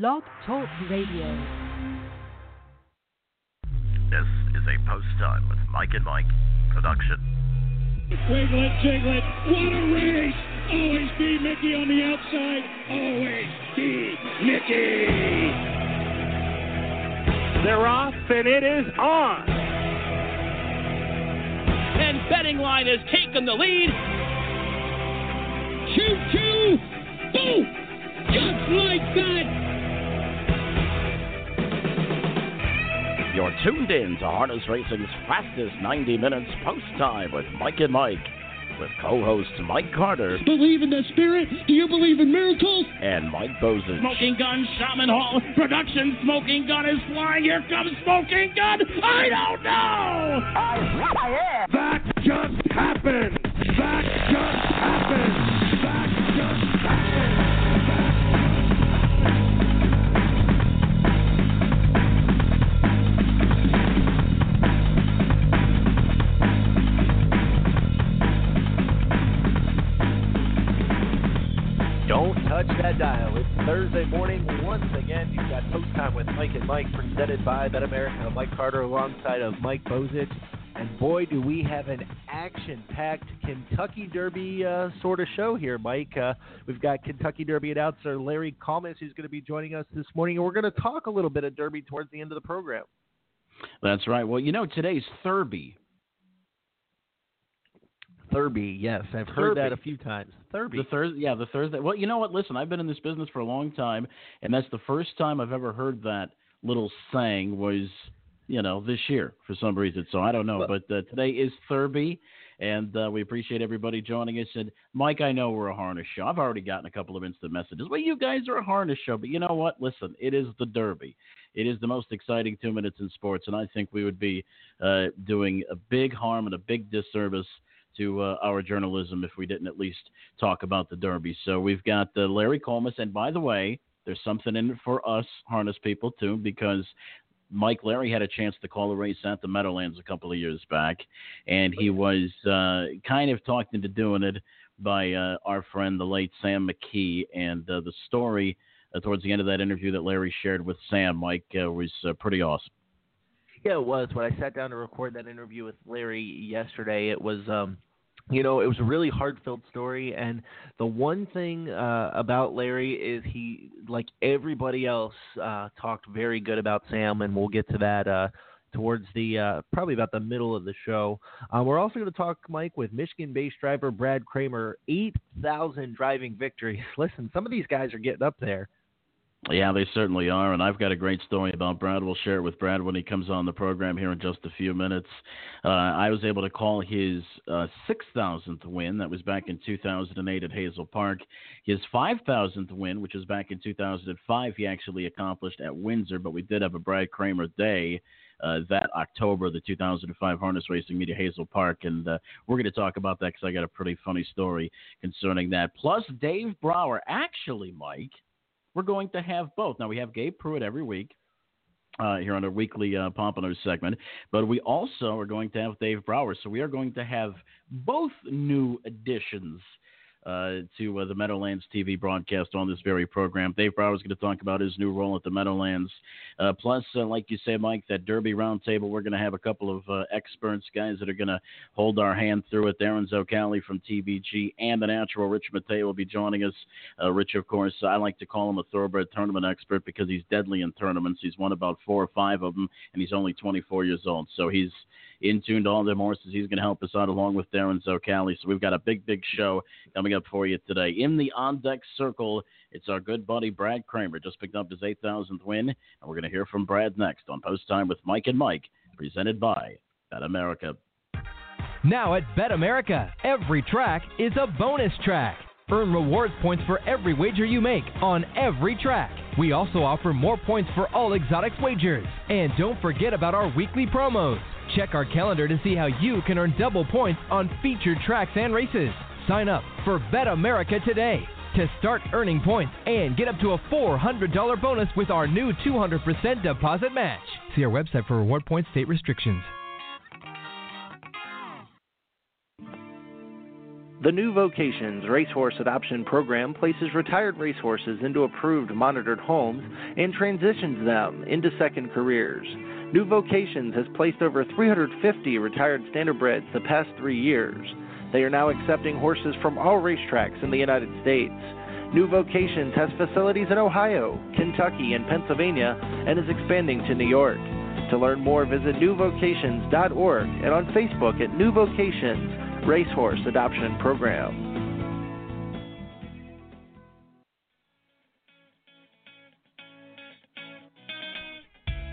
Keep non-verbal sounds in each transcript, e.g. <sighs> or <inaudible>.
Blog Talk Radio. This is a post time with Mike and Mike production. Wiglet, Jiglet, what a race! Always be Mickey on the outside. Always be Mickey. They're off, and it is on. And betting line has taken the lead. Choo choo! Boom! Just like that. You're tuned in to Harness Racing's fastest 90 minutes post time with Mike and Mike, with co hosts Mike Carter Believe in the spirit? Do you believe in miracles? and Mike Bozich. Smoking gun, Shaman Hall production. Smoking gun is flying. Here comes Smoking gun. I don't know. That just happened. That just happened. That just touch that dial. It's Thursday morning. Once again, you've got Post Time with Mike and Mike, presented by BetAmerica. Mike Carter alongside of Mike Bozich. And boy, do we have an action-packed Kentucky Derby uh, sort of show here, Mike. Uh, we've got Kentucky Derby announcer Larry Collmus who's going to be joining us this morning, and we're going to talk a little bit of Derby towards the end of the program. That's right. Well, you know, today's Thurby. Thurby, yes, I've heard that a few times. Thurby. The Thursday, yeah, the Thursday. Well, you know what? Listen, I've been in this business for a long time, and that's the first time I've ever heard that little saying was, you know, this year for some reason. So I don't know, but uh, today is Thurby, and uh, we appreciate everybody joining us. And Mike, I know we're a harness show. I've already gotten a couple of instant messages. Well, you guys are a harness show, but you know what? Listen, it is the Derby. It is the most exciting two minutes in sports, and I think we would be uh, doing a big harm and a big disservice to uh, our journalism if we didn't at least talk about the Derby. So we've got uh, Larry Collmus, and by the way, there's something in it for us harness people too, because Mike Larry had a chance to call a race at the Meadowlands a couple of years back, and he was uh, kind of talked into doing it by uh, our friend, the late Sam McKee, and uh, the story uh, towards the end of that interview that Larry shared with Sam, Mike, uh, was uh, pretty awesome. Yeah, it was. When I sat down to record that interview with Larry yesterday, it was, um, you know, it was a really heartfelt story. And the one thing uh, about Larry is he, like everybody else, uh, talked very good about Sam, and we'll get to that. Uh, Towards the uh, probably about the middle of the show, uh, we're also going to talk, Mike, with Michigan-based driver Brad Kramer. Eight thousand driving victories. <laughs> Listen, some of these guys are getting up there. Yeah, they certainly are, and I've got a great story about Brad. We'll share it with Brad when he comes on the program here in just a few minutes. Uh, I was able to call his uh, 6,000th win. That was back in 2008 at Hazel Park. His 5,000th win, which was back in 2005, he actually accomplished at Windsor, but we did have a Brad Kramer day. Uh, that October, the 2005 Harness Racing Meet at Hazel Park, and uh, we're going to talk about that because I got a pretty funny story concerning that. Plus, Dave Brower, actually, Mike, we're going to have both. Now, we have Gabe Prewitt every week uh, here on our weekly uh, Pompano segment, but we also are going to have Dave Brower. So we are going to have both new additions uh, to uh, the Meadowlands TV broadcast on this very program. Dave Brower is going to talk about his new role at the Meadowlands. Uh, plus, uh, like you say, Mike, that Derby roundtable, we're going to have a couple of uh, experts, guys that are going to hold our hand through it. Darin Zoccali from TVG and the natural Rich Mattei will be joining us. Uh, Rich, of course, I like to call him a thoroughbred tournament expert because he's deadly in tournaments. He's won about four or five of them, and he's only 24 years old. So he's in tune to all them horses. He's going to help us out along with Darin Zoccali. So we've got a big, big show coming up for you today. In the on deck circle, it's our good buddy Brad Kramer. Just picked up his 8,000th win, and we're going to hear from Brad next on Post Time with Mike and Mike, presented by BetAmerica. Now at BetAmerica, every track is a bonus track. Earn rewards points for every wager you make on every track. We also offer more points for all exotics wagers. And don't forget about our weekly promos. Check our calendar to see how you can earn double points on featured tracks and races. Sign up for BetAmerica today to start earning points and get up to a $400 bonus with our new 200% deposit match. See our website for reward points state restrictions. The New Vocations Racehorse Adoption Program places retired racehorses into approved monitored homes and transitions them into second careers. New Vocations has placed over 350 retired standardbreds the past three years. They are now accepting horses from all racetracks in the United States. New Vocations has facilities in Ohio, Kentucky, and Pennsylvania and is expanding to New York. To learn more, visit newvocations.org and on Facebook at New Vocations Racehorse Adoption Program.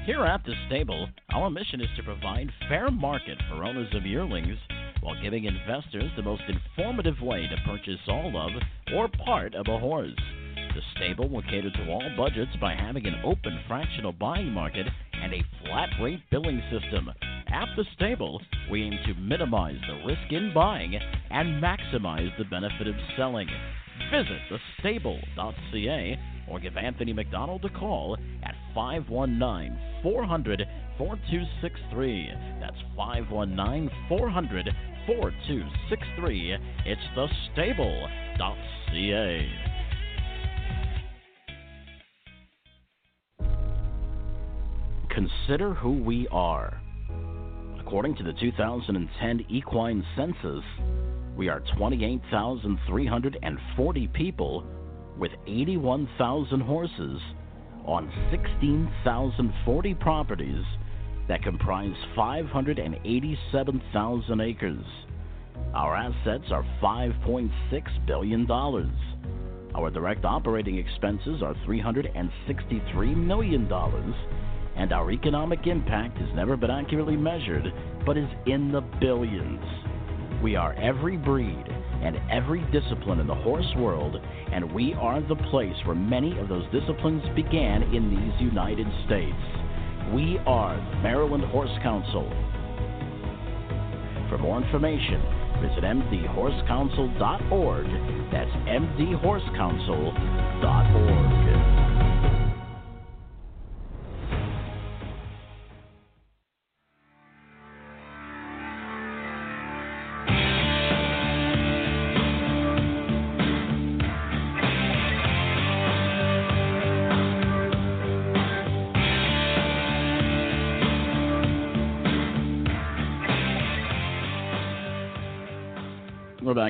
Here at the stable, our mission is to provide fair market for owners of yearlings while giving investors the most informative way to purchase all of or part of a horse. The stable will cater to all budgets by having an open fractional buying market and a flat rate billing system. At the stable, we aim to minimize the risk in buying and maximize the benefit of selling. Visit thestable.ca or give Anthony McDonald a call at 519 400 4263. That's 519 400 4263. It's thestable.ca. Consider who we are. According to the 2010 Equine Census, we are 28,340 people with 81,000 horses on 16,040 properties that comprise 587,000 acres. Our assets are $5.6 billion. Our direct operating expenses are $363 million. And our economic impact has never been accurately measured, but is in the billions. We are every breed and every discipline in the horse world, and we are the place where many of those disciplines began in these United States. We are the Maryland Horse Council. For more information, visit mdhorsecouncil.org. That's mdhorsecouncil.org.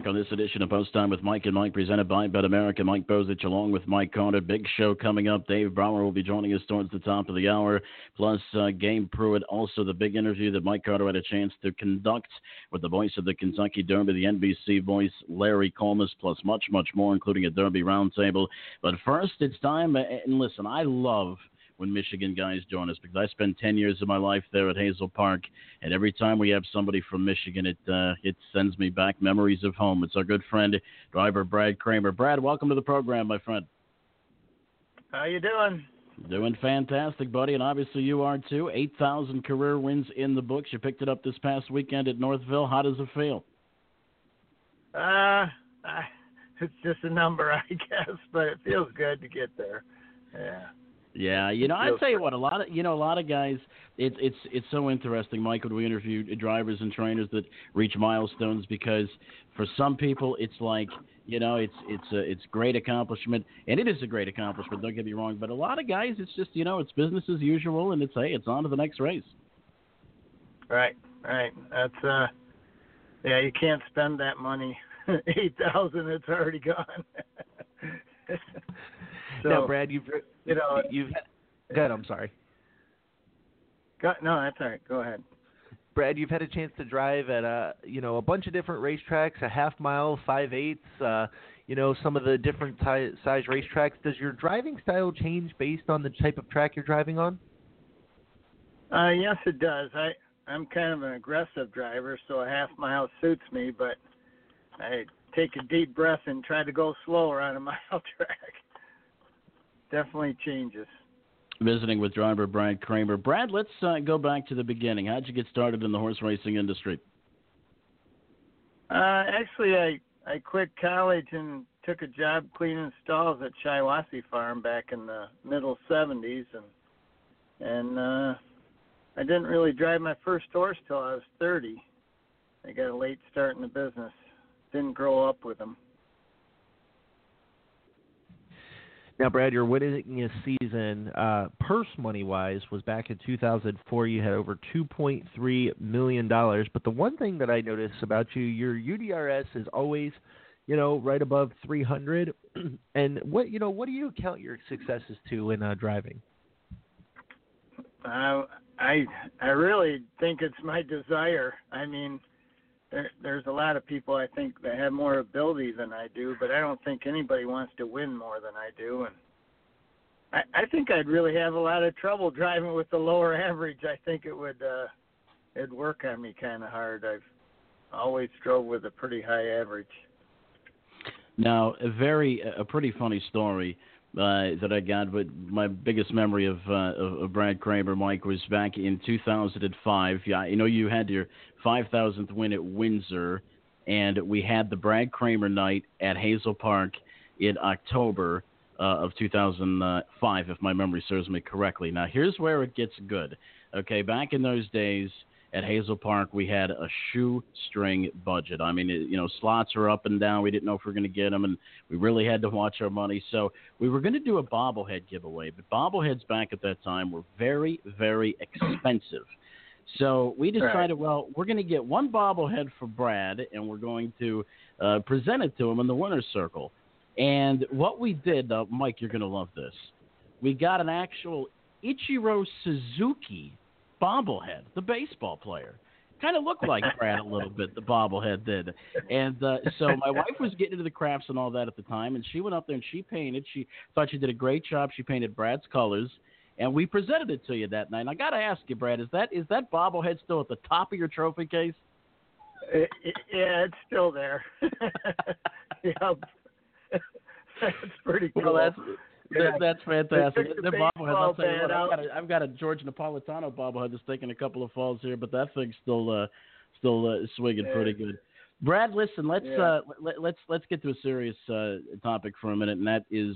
on this edition of Post Time with Mike and Mike, presented by BetAmerica. Mike Bozich along with Mike Carter. Big show coming up. Dave Brower will be joining us towards the top of the hour. Plus, uh, Gabe Prewitt. Also, the big interview that Mike Carter had a chance to conduct with the voice of the Kentucky Derby, the NBC voice, Larry Collmus, plus much, much more, including a Derby roundtable. But first, it's time. And listen, I love when Michigan guys join us because I spent 10 years of my life there at Hazel Park, and every time we have somebody from Michigan, it uh, it sends me back memories of home. It's our good friend driver Brad Kramer. Brad, welcome to the program, my friend. How you doing? Doing fantastic, buddy, and obviously you are too. 8,000 career wins in the books. You picked it up this past weekend at Northville. How does it feel? Uh, <laughs> it's just a number, I <laughs> guess, but it feels good to get there. Yeah. Yeah, you know, I tell you what, a lot of you know, a lot of guys. It's it's it's so interesting, Michael. We interview drivers and trainers that reach milestones because for some people, it's like you know, it's it's a it's great accomplishment, and it is a great accomplishment. Don't get me wrong, but a lot of guys, it's just you know, it's business as usual, and it's hey, it's on to the next race. Right, right. That's uh, yeah, you can't spend that money. <laughs> Eight thousand, it's already gone. <laughs> so, now, Brad, you've you know, you've. Good. I'm sorry. Go, no, that's all right. Go ahead. Brad, you've had a chance to drive at a you know a bunch of different racetracks, a half mile, five eighths, uh, you know some of the different ty- size racetracks. Does your driving style change based on the type of track you're driving on? Uh, yes, it does. I I'm kind of an aggressive driver, so a half mile suits me, but I take a deep breath and try to go slower on a <laughs> mile track. Definitely changes. Visiting with driver Brad Kramer. Brad, let's uh, go back to the beginning. How'd you get started in the horse racing industry? Uh, actually, I I quit college and took a job cleaning stalls at Shiawassee Farm back in the middle '70s, and and uh, I didn't really drive my first horse till I was 30. I got a late start in the business. Didn't grow up with them. Now, Brad, your winningest season, uh, purse money wise, was back in 2004. You had over 2.3 million dollars. But the one thing that I notice about you, your UDRS is always, you know, right above 300. <clears throat> and what you know, what do you count your successes to in uh, driving? Uh, I I really think it's my desire. I mean, there, there's a lot of people I think that have more ability than I do, but I don't think anybody wants to win more than I do. And I, I think I'd really have a lot of trouble driving with the lower <laughs> average. I think it would uh, it'd work on me kind of hard. I've always drove with a pretty high average. Now, a very a pretty funny story that I got, but my biggest memory of, uh, of, of Brad Kramer, Mike, was back in 2005. Yeah, you know, you had your 5,000th win at Windsor, and we had the Brad Kramer night at Hazel Park in October uh, of 2005, if my memory serves me correctly. Now, here's where it gets good. Okay, back in those days, at Hazel Park, we had a shoestring budget. I mean, it, you know, slots are up and down. We didn't know if we were going to get them, and we really had to watch our money. So we were going to do a bobblehead giveaway, but bobbleheads back at that time were very, very expensive. So we decided, right. well, we're going to get one bobblehead for Brad, and we're going to uh, present it to him in the winner's circle. And what we did, uh, Mike, you're going to love this. We got an actual Ichiro Suzuki bobblehead, the baseball player. Kind of looked like Brad a little bit, the bobblehead did. And uh, so my wife was getting into the crafts and all that at the time, and she went up there and she painted. She thought she did a great job. She painted Brad's colors, and we presented it to you that night. And I got to ask you, Brad, is that is that bobblehead still at the top of your trophy case? It, it, yeah, it's still there. <laughs> yep. <laughs> that's pretty cool. Well, that's yeah. that's fantastic. The, the bobblehead. I'll tell you what, I've got, a, I've got a George Napolitano bobblehead that's taking a couple of falls here, but that thing's still uh, still uh, swinging yeah. pretty good. Brad, listen, let's yeah. uh, let, let's let's get to a serious uh, topic for a minute, and that is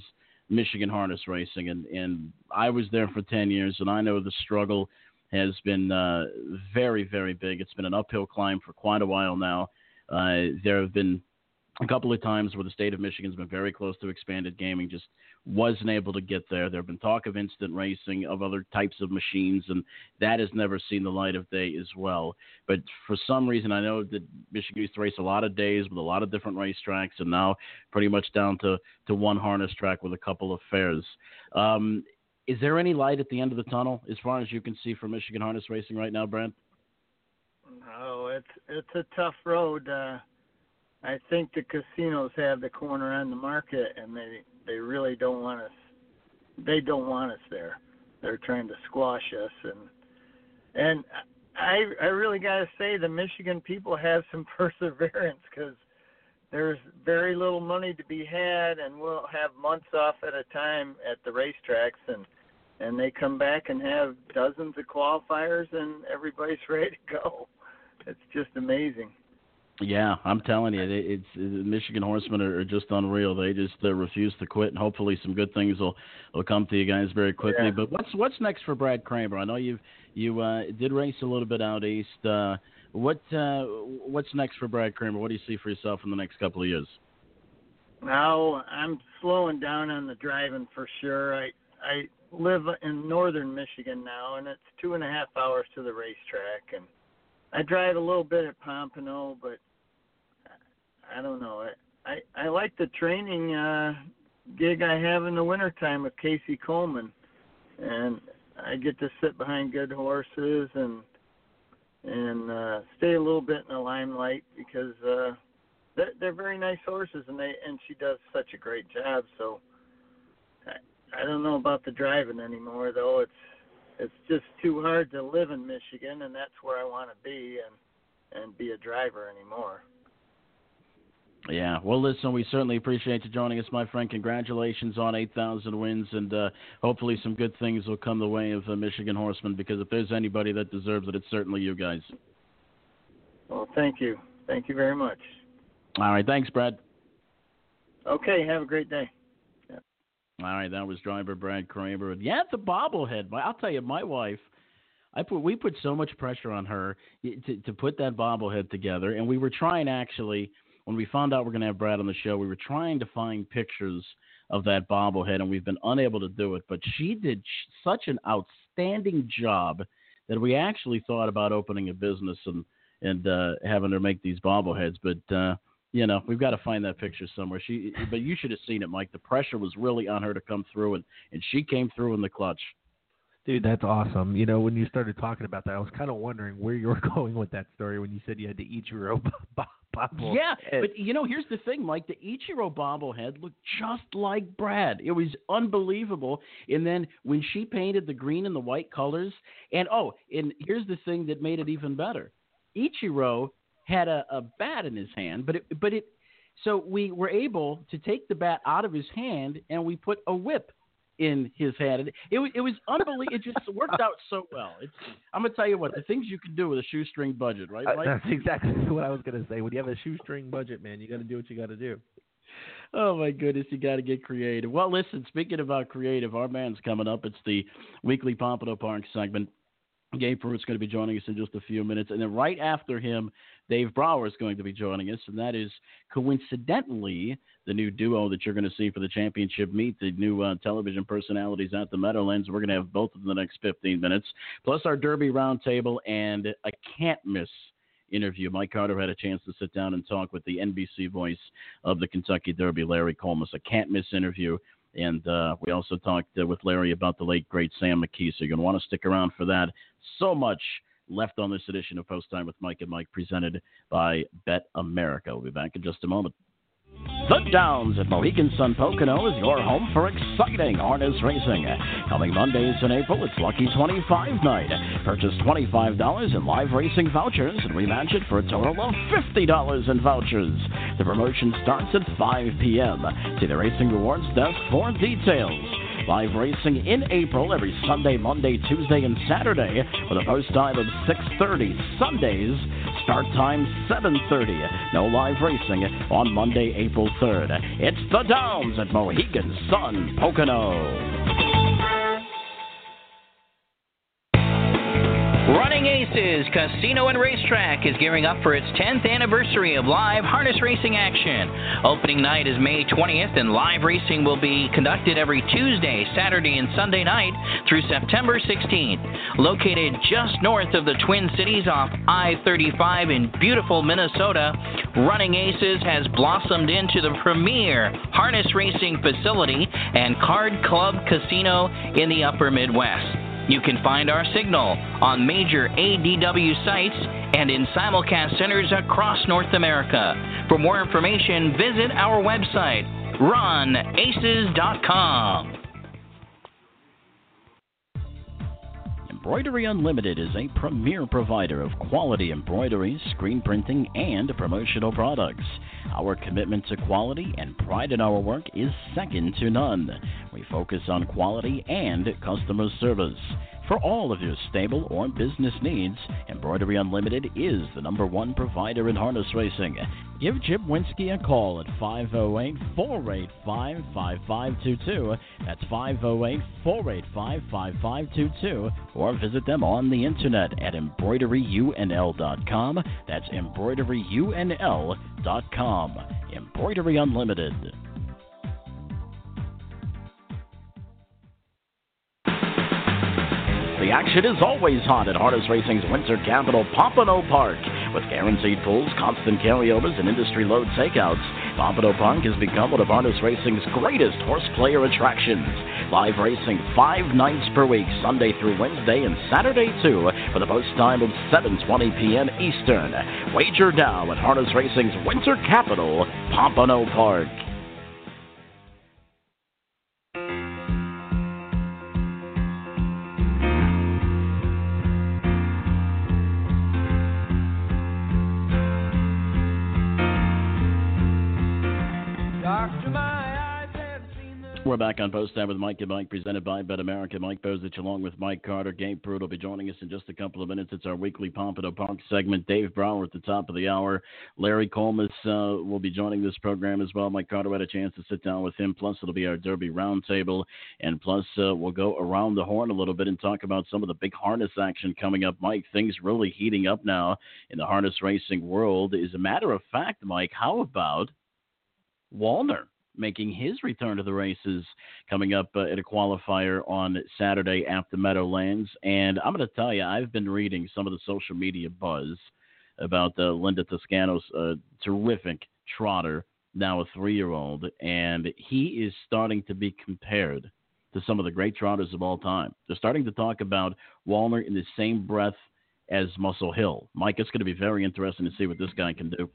Michigan harness racing. And and I was there for ten years, and I know the struggle has been uh, very very big. It's been an uphill climb for quite a while now. Uh, there have been a couple of times where the state of Michigan's been very close to expanded gaming, just wasn't able to get there. There have been talk of instant racing, of other types of machines, and that has never seen the light of day as well. But for some reason, I know that Michigan used to race a lot of days with a lot of different racetracks, and now pretty much down to, to one harness track with a couple of fairs. Um, is there any light at the end of the tunnel as far as you can see for Michigan harness racing right now, Brent? No, it's it's a tough road. Uh, I think the casinos have the corner on the market, and they they really don't want us. They don't want us there. They're trying to squash us, and and I I really got to say the Michigan people have some <laughs> perseverance because there's very little money to be had, and we'll have months off at a time at the racetracks, and and they come back and have dozens of qualifiers, and everybody's <laughs> ready to go. It's just amazing. Yeah, I'm telling you, it's, it's Michigan horsemen are, are just unreal. They just uh, refuse to quit, and hopefully, some good things will will come to you guys very quickly. Yeah. But what's what's next for Brad Kramer? I know you you uh, did race a little bit out east. Uh, what uh, what's next for Brad Kramer? What do you see for yourself in the next couple of years? Now I'm slowing down on the driving for sure. I I live in northern Michigan now, and it's two and a half hours to the racetrack, and I drive a little bit at Pompano, but I don't know. I I, like the training uh, gig I have in the wintertime with Casie Coleman, and I get to sit behind good horses and and uh, stay a little bit in the limelight because uh, they're, they're very nice horses, and they and she does such a great job. So I don't know about the driving anymore, though. It's it's just too hard to live in Michigan, and that's where I want to be and and be a driver anymore. Yeah. Well, listen, we certainly appreciate you joining us, my friend. Congratulations on 8,000 wins, and uh, hopefully some good things will come the way of the Michigan Horsemen because if there's anybody that deserves it, it's certainly you guys. Well, thank you. Thank you very much. All right. Thanks, Brad. Okay. Have a great day. All right. That was driver Brad Kramer. Yeah, it's a bobblehead. I'll tell you, my wife. I put we put so much pressure on her to to put that bobblehead together, and we were trying actually when we found out we're going to have Brad on the show, we were trying to find pictures of that bobblehead, and we've been unable to do it. But she did such an outstanding job that we actually thought about opening a business and and uh, having her make these bobbleheads. But uh, you know, we've got to find that picture somewhere. She, but you should have seen it, Mike. The pressure was really on her to come through, and and she came through in the clutch. Dude, that's awesome. You know, when you started talking about that, I was kind of wondering where you were <laughs> going with that story when you said you had to eat your <laughs> own bobble. Yeah, but you know, here's the thing, Mike. The Ichiro bobblehead looked just like Brad. It was unbelievable. And then when she painted the green and the white colors, and oh, and here's the thing that made it even better. Ichiro had a, a bat in his hand, but it, but it, so we were able to take the bat out of his hand and we put a whip in his hand. It, it, was it was unbelievable. it just worked out so well. It's, I'm gonna tell you what the things you can do with a shoestring budget, right? Mike? Uh, that's exactly <laughs> what I was gonna say. When you have a shoestring budget, man, you got to do what you got to do. Oh my goodness, you got to get creative. Well, listen, speaking about creative, our man's coming up. It's the weekly Pompano Park segment. Gabe Prewitt's going to be joining us in just a few minutes. And then right after him, Dave Brower is going to be joining us. And that is coincidentally the new duo that you're going to see for the championship meet, the new uh, television personalities at the Meadowlands. We're going to have both of them in the next 15 minutes, plus our Derby roundtable and a can't miss interview. Mike Carter had a chance to sit down and talk with the NBC voice of the Kentucky Derby, Larry Collmus. A can't miss interview. And uh, we also talked uh, with Larry about the late, great Sam McKee. So you're going to want to stick around for that. So much left on this edition of Post Time with Mike and Mike, presented by Bet America. We'll be back in just a moment. The Downs at Mohegan Sun Pocono is your home for exciting harness racing. Coming Mondays in April, it's Lucky 25 night. Purchase $25 in live racing vouchers and rematch it for a total of $50 in vouchers. The promotion starts at 5 p.m. See the Racing Rewards desk for details. Live racing in April every Sunday, Monday, Tuesday, and Saturday with a post time of 6.30. Sundays, start time 7.30. No live racing on Monday, April 3rd. It's the Downs at Mohegan Sun Pocono. Running Aces Casino and Racetrack is gearing up for its 10th anniversary of live harness racing action. Opening night is May 20th, and live racing will be conducted every Tuesday, Saturday, and Sunday night through September 16th. Located just north of the Twin Cities off I 35 in beautiful Minnesota, Running Aces has blossomed into the premier harness racing facility and card club casino in the upper Midwest. You can find our signal on major ADW sites and in simulcast centers across North America. For more information, visit our website, runaces.com. Embroidery Unlimited is a premier provider of quality embroidery, screen printing, and promotional products. Our commitment to quality and pride in our work is second to none. We focus on quality and customer service. For all of your stable or business needs, Embroidery Unlimited is the number one provider in harness racing. Give Jim Winsky a call at 508 485 5522. That's 508 485 5522. Or visit them on the internet at embroideryunl.com. That's embroideryunl.com. Embroidery Unlimited. The action is always hot at Harness Racing's winter capital, Pompano Park. With guaranteed pulls, constant carryovers, and industry load takeouts, Pompano Park has become one of Harness Racing's greatest horse player attractions. Live racing five nights per week, Sunday through Wednesday and Saturday too, with a post time of 7:20 p.m. Eastern. Wager now at Harness Racing's winter capital, Pompano Park. We're back on Post Time with Mike and Mike, presented by BetAmerica. Mike Bozich along with Mike Carter. Gabe Prewitt will be joining us in just a couple of minutes. It's our weekly Pompano Park segment. Dave Brower at the top of the hour. Larry Collmus uh, will be joining this program as well. Mike Carter had a chance to sit down with him. Plus, it'll be our Derby Roundtable. And plus, uh, we'll go around the horn a little bit and talk about some of the big harness action coming up. Mike, things really heating up now in the harness racing world. As a matter of fact, Mike, how about Walner? making his return to the races coming up uh, at a qualifier on Saturday at the Meadowlands. And I'm going to tell you, I've been reading some of the social media buzz about uh, Linda Toscano's uh, terrific trotter, now a three year old, and he is starting to be compared to some of the great trotters of all time. They're starting to talk about Walner in the same breath as Muscle Hill. Mike, it's going to be very interesting to see what this guy can do.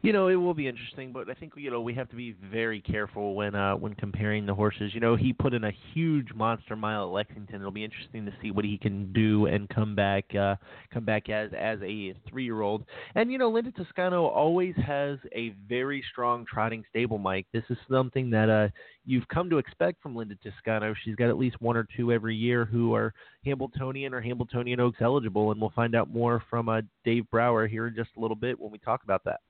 You know, it will be interesting, but I think you know we have to be very careful when uh, when comparing the horses. You know, he put in a huge monster mile at Lexington. It'll be interesting to see what he can do and come back uh, come back as as a three year old. And you know, Linda Toscano always has a very strong trotting stable. Mike, this is something that uh, you've come to expect from Linda Toscano. She's got at least one or two every year who are Hambletonian or Hambletonian Oaks eligible, and we'll find out more from uh, Dave Brower here in just a little bit when we talk about that.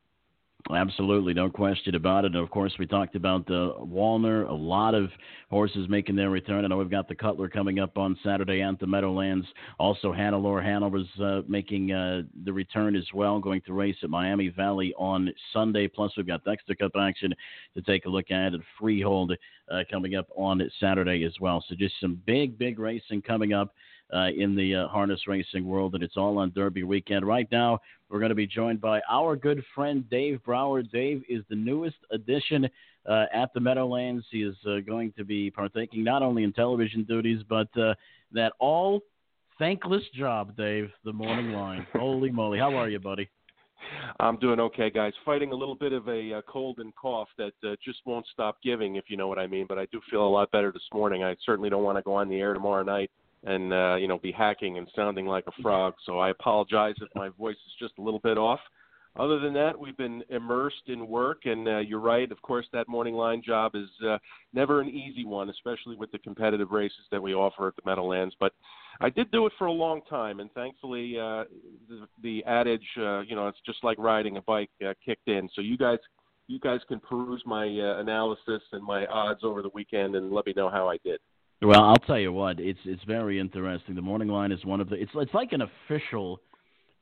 Absolutely, no question about it. And of course, we talked about the uh, Walner. A lot of horses making their return. I know we've got the Cutler coming up on Saturday at the Meadowlands. Also, Hannelore Hanover's uh, making uh, the return as well, going to race at Miami Valley on Sunday. Plus, we've got Dexter Cup action to take a look at at Freehold uh, coming up on Saturday as well. So, just some big, big racing coming up uh, in the uh, harness racing world, and it's all on Derby weekend. Right now, we're going to be joined by our good friend Dave Brower. Dave is the newest addition uh, at the Meadowlands. He is uh, going to be partaking not only in television duties, but uh, that all thankless job, Dave, the morning line. <laughs> Holy moly. How are you, buddy? I'm doing okay, guys. Fighting a little bit of a uh, cold and cough that uh, just won't stop giving, if you know what I mean. But I do feel a lot better this morning. I certainly don't want to go on the air tomorrow night and uh, you know be hacking and sounding like a frog. So I apologize if my voice is just a little bit off. Other than that, we've been immersed in work, and uh, you're right. Of course, that morning line job is uh, never an easy one, especially with the competitive races that we offer at the Meadowlands. But I did do it for a long time, and thankfully, uh, the, the adage, uh, you know, it's just like riding a bike, uh, kicked in. So you guys, you guys can peruse my uh, analysis and my odds over the weekend, and let me know how I did. Well, I'll tell you what, it's it's very interesting. The morning line is one of the it's it's like an official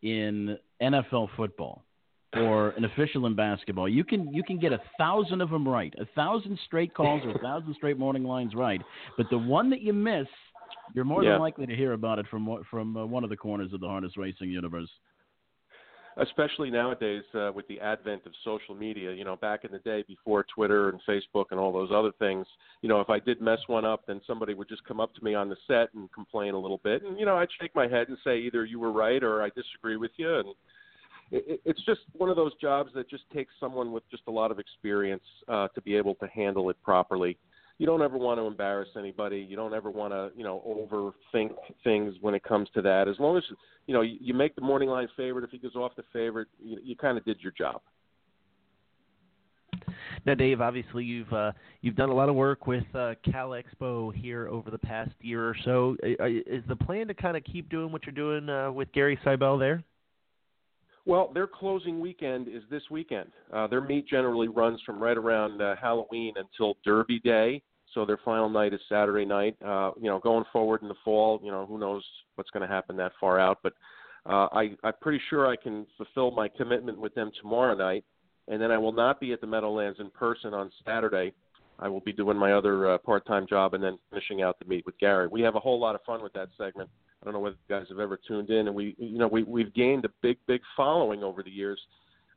in NFL football or an official in basketball. You can you can get a thousand of them right, a thousand straight calls or a thousand straight morning lines right, but the one that you miss, you're more yeah. than likely to hear about it from from uh, one of the corners of the harness racing universe especially nowadays uh, with the advent of social media. You know, back in the day before Twitter and Facebook and all those other things, you know, if I did mess one up, then somebody would just come up to me on the set and complain a little bit, and you know, I'd shake my head and say either you were right or I disagree with you, and it, it's just one of those jobs that just takes someone with just a lot of experience uh, to be able to handle it properly you don't ever want to embarrass anybody. You don't ever want to, you know, overthink things when it comes to that. As long as you know you, you make the morning line favorite. If he goes off the favorite, you, you kind of did your job. Now, Dave, obviously you've uh, you've done a lot of work with uh, Cal Expo here over the past year or so. Is the plan to kind of keep doing what you're doing uh, with Gary Seibel there? Well, their closing weekend is this weekend. Uh, their meet generally runs from right around uh, Halloween until Derby Day. So their final night is Saturday night. Uh, you know, going forward in the fall, you know, who knows what's going to happen that far out. But uh, I, I'm pretty sure I can fulfill my commitment with them tomorrow night, and then I will not be at the Meadowlands in person on Saturday. I will be doing my other uh, part-time job and then finishing out the meet with Gary. We have a whole lot of fun with that segment. I don't know whether you guys have ever tuned in, and we, you know, we we've gained a big, big following over the years.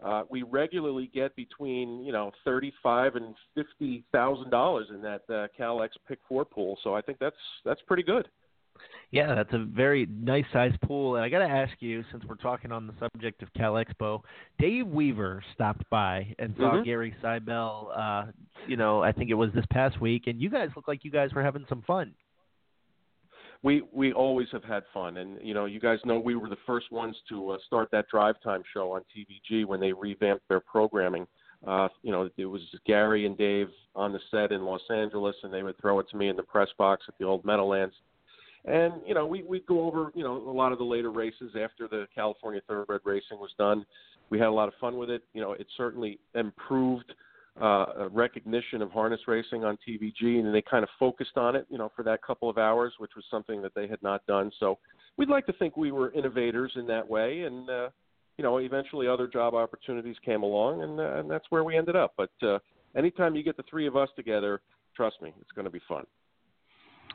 Uh, we regularly get between you know thirty-five and fifty thousand dollars in that uh, Cal X Pick Four pool, so I think that's that's pretty good. Yeah, that's a very nice size pool. And I got to ask you, since we're talking on the subject of Cal Expo, Dave Weaver stopped by and saw mm-hmm. Gary Seibel. Uh, you know, I think it was this past week, and you guys look like you guys were having some fun we we always have had fun, and you know, you guys know we were the first ones to uh, start that drive time show on TVG when they revamped their programming. Uh, you know, it was Gary and Dave on the set in Los Angeles, and they would throw it to me in the press box at the old Meadowlands. And you know, we we'd go over you know a lot of the later races after the California Thoroughbred racing was done. We had a lot of fun with it. You know, it certainly improved uh, recognition of harness racing on TVG, and they kind of focused on it, you know, for that couple of hours, which was something that they had not done. So we'd like to think we were innovators in that way, and uh, you know, eventually other job opportunities came along, and, uh, and that's where we ended up. But uh, anytime you get the three of us together, trust me, it's going to be fun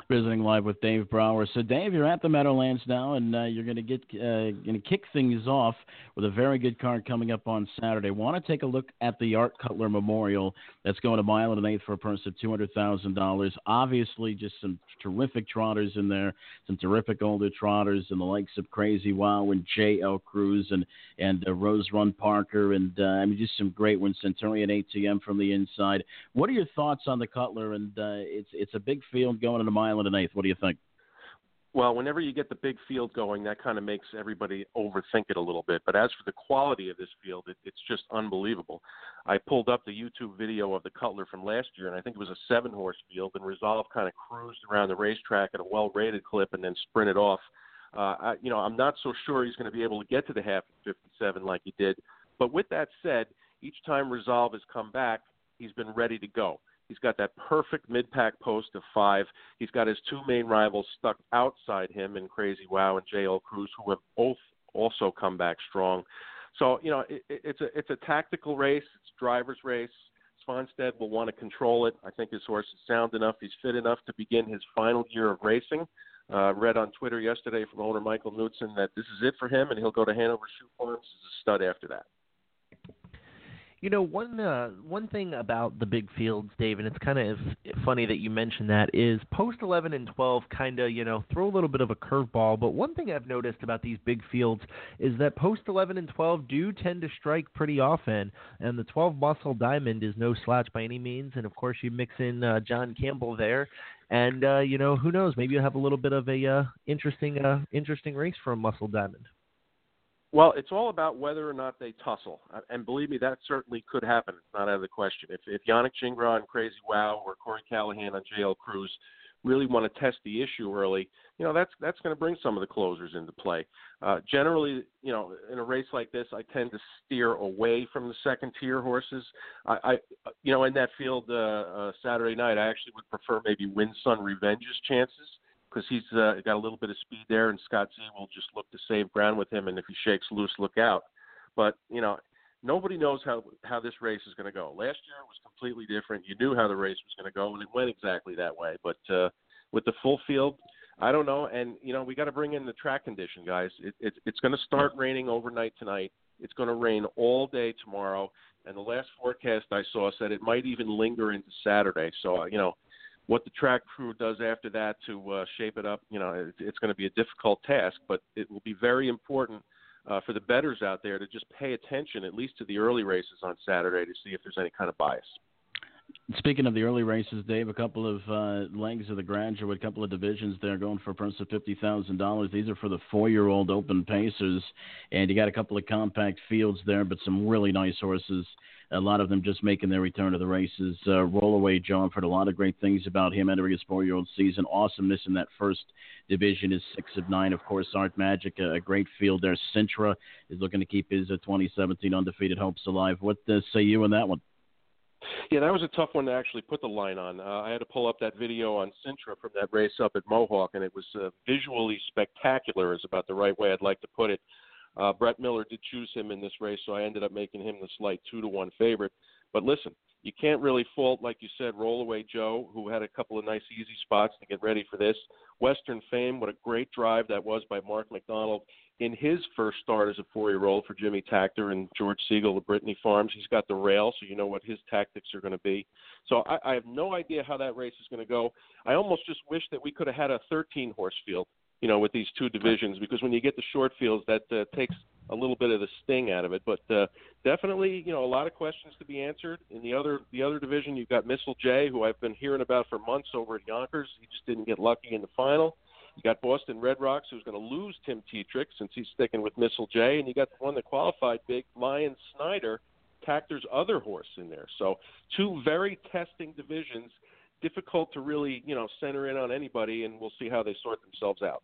visiting live with Dave Brower. So, Dave, you're at the Meadowlands now, and uh, you're going to get uh, going to kick things off with a very good card coming up on Saturday. Want to take a look at the Art Cutler Memorial that's going a mile and an eighth for a purse of two hundred thousand dollars. Obviously, just some terrific trotters in there, some terrific older trotters, and the likes of Crazy Wow and J.L. Cruz and and uh, Rose Run Parker, and uh, I mean just some great ones. Centurion ATM from the inside. What are your thoughts on the Cutler? And uh, it's it's a big field going in a mile mile and an eighth. What do you think? Well, whenever you get the big field going, that kind of makes everybody overthink it a little bit. But as for the quality of this field, it, it's just unbelievable. I pulled up the YouTube video of the Cutler from last year, and I think it was a seven horse field, and Resolve kind of cruised around the racetrack at a well rated clip and then sprinted off. Uh, I, you know, I'm not so sure he's going to be able to get to the half of 57 like he did. But with that said, each time Resolve has come back, he's been ready to go. He's got that perfect mid pack post of five. He's got his two main rivals stuck outside him in Crazy Wow and JL Cruz, who have both also come back strong. So you know it, it's a it's a tactical race. It's a driver's race. Svanstedt will want to control it. I think his horse is sound enough. He's fit enough to begin his final year of racing. Uh, read on Twitter yesterday from owner Michael Knudson that this is it for him, and he'll go to Hanover Shoe Farms as a stud after that. You know, one uh, one thing about the big fields, Dave, and it's kind of funny that you mentioned that is post 11 and 12 kind of you know throw a little bit of a curveball. But one thing I've noticed about these big fields is that post 11 and 12 do tend to strike pretty often, and the 12 Muscle Diamond is no slouch by any means. And of course, you mix in uh, John Campbell there, and uh, you know who knows, maybe you'll have a little bit of a uh, interesting uh, interesting race for a Muscle Diamond. Well, it's all about whether or not they tussle, uh, and believe me, that certainly could happen. It's not out of the question. If if Yannick Gingras and Crazy Wow or Corey Callahan on JL Cruz really want to test the issue early, you know that's that's going to bring some of the closers into play. Uh, generally, you know, in a race like this, I tend to steer away from the second tier horses. I, I you know, in that field uh, uh, Saturday night, I actually would prefer maybe Win Sun Revenge's chances because he's uh, got a little bit of speed there, and Scott Z will just look to save ground with him, and if he shakes loose, look out. But you know, nobody knows how how this race is going to go. Last year was completely different. You knew how the race was going to go, and it went exactly that way. But uh, with the full field, I don't know. And you know, we got to bring in the track condition, guys. It, it, it's going to start raining overnight tonight. It's going to rain all day tomorrow. And the last forecast I saw said it might even linger into Saturday. So, uh, you know, what the track crew does after that to uh, shape it up, you know, it, it's going to be a difficult task, but it will be very important uh, for the bettors out there to just pay attention, at least to the early races on Saturday, to see if there's any kind of bias. Speaking of the early races, Dave, a couple of uh, legs of the graduate, a couple of divisions there going for a price of fifty thousand dollars. These are for the four-year-old open pacers, and you got a couple of compact fields there, but some really nice horses a lot of them just making their return to the races. Uh, Rollaway I've heard a lot of great things about him entering his four-year-old season. Awesomeness in that first division is six of nine. Of course, Art Magic, a, a great field there. Sintra is looking to keep his uh, 2017 undefeated hopes alive. What uh, say you on that one? Yeah, that was a tough one to actually put the line on. Uh, I had to pull up that video on Sintra from that race up at Mohawk, and it was uh, visually spectacular, is about the right way I'd like to put it. Uh, Brett Miller did choose him in this race, so I ended up making him the slight two to one favorite. But listen, you can't really fault, like you said, Rollaway Joe, who had a couple of nice easy spots to get ready for this. Western Fame, what a great drive that was by Mark MacDonald in his first start as a four-year-old for Jimmy Takter and George Segal of Brittany Farms. He's got the rail, so you know what his tactics are going to be. So I, I have no idea how that race is going to go. I almost just wish that we could have had a 13-horse field you know, with these two divisions because when you get the short fields, that uh, takes a little bit of the sting out of it. But uh, definitely, you know, a lot of questions to be answered. In the other the other division, you've got Missile J, who I've been hearing about for months over at Yonkers. He just didn't get lucky in the final. You got Boston Red Rocks, who's going to lose Tim Tetrick since he's sticking with Missile J, and you got the one that qualified big, Lion Snyder. Takter's other horse in there. So two very testing divisions, difficult to really you know center in on anybody, and we'll see how they sort themselves out.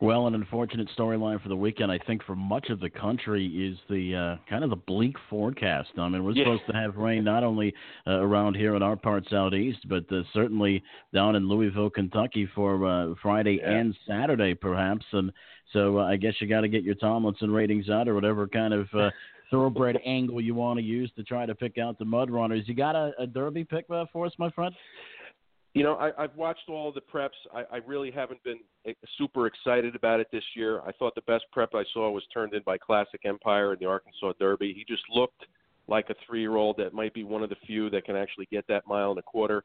Well, an unfortunate storyline for the weekend, I think, for much of the country is the uh, kind of the bleak forecast. I mean, we're yeah. supposed to have rain not only uh, around here in our parts out east, but uh, certainly down in Louisville, Kentucky for uh, Friday yeah. and Saturday, perhaps. And so uh, I guess you got to get your Tomlinson ratings out or whatever kind of uh, <laughs> thoroughbred angle you want to use to try to pick out the mud runners. You got a, a Derby pick uh, for us, my friend? You know, I, I've watched all the preps. I, I really haven't been eh, super excited about it this year. I thought the best prep I saw was turned in by Classic Empire in the Arkansas Derby. He just looked like a three-year-old that might be one of the few that can actually get that mile and a quarter.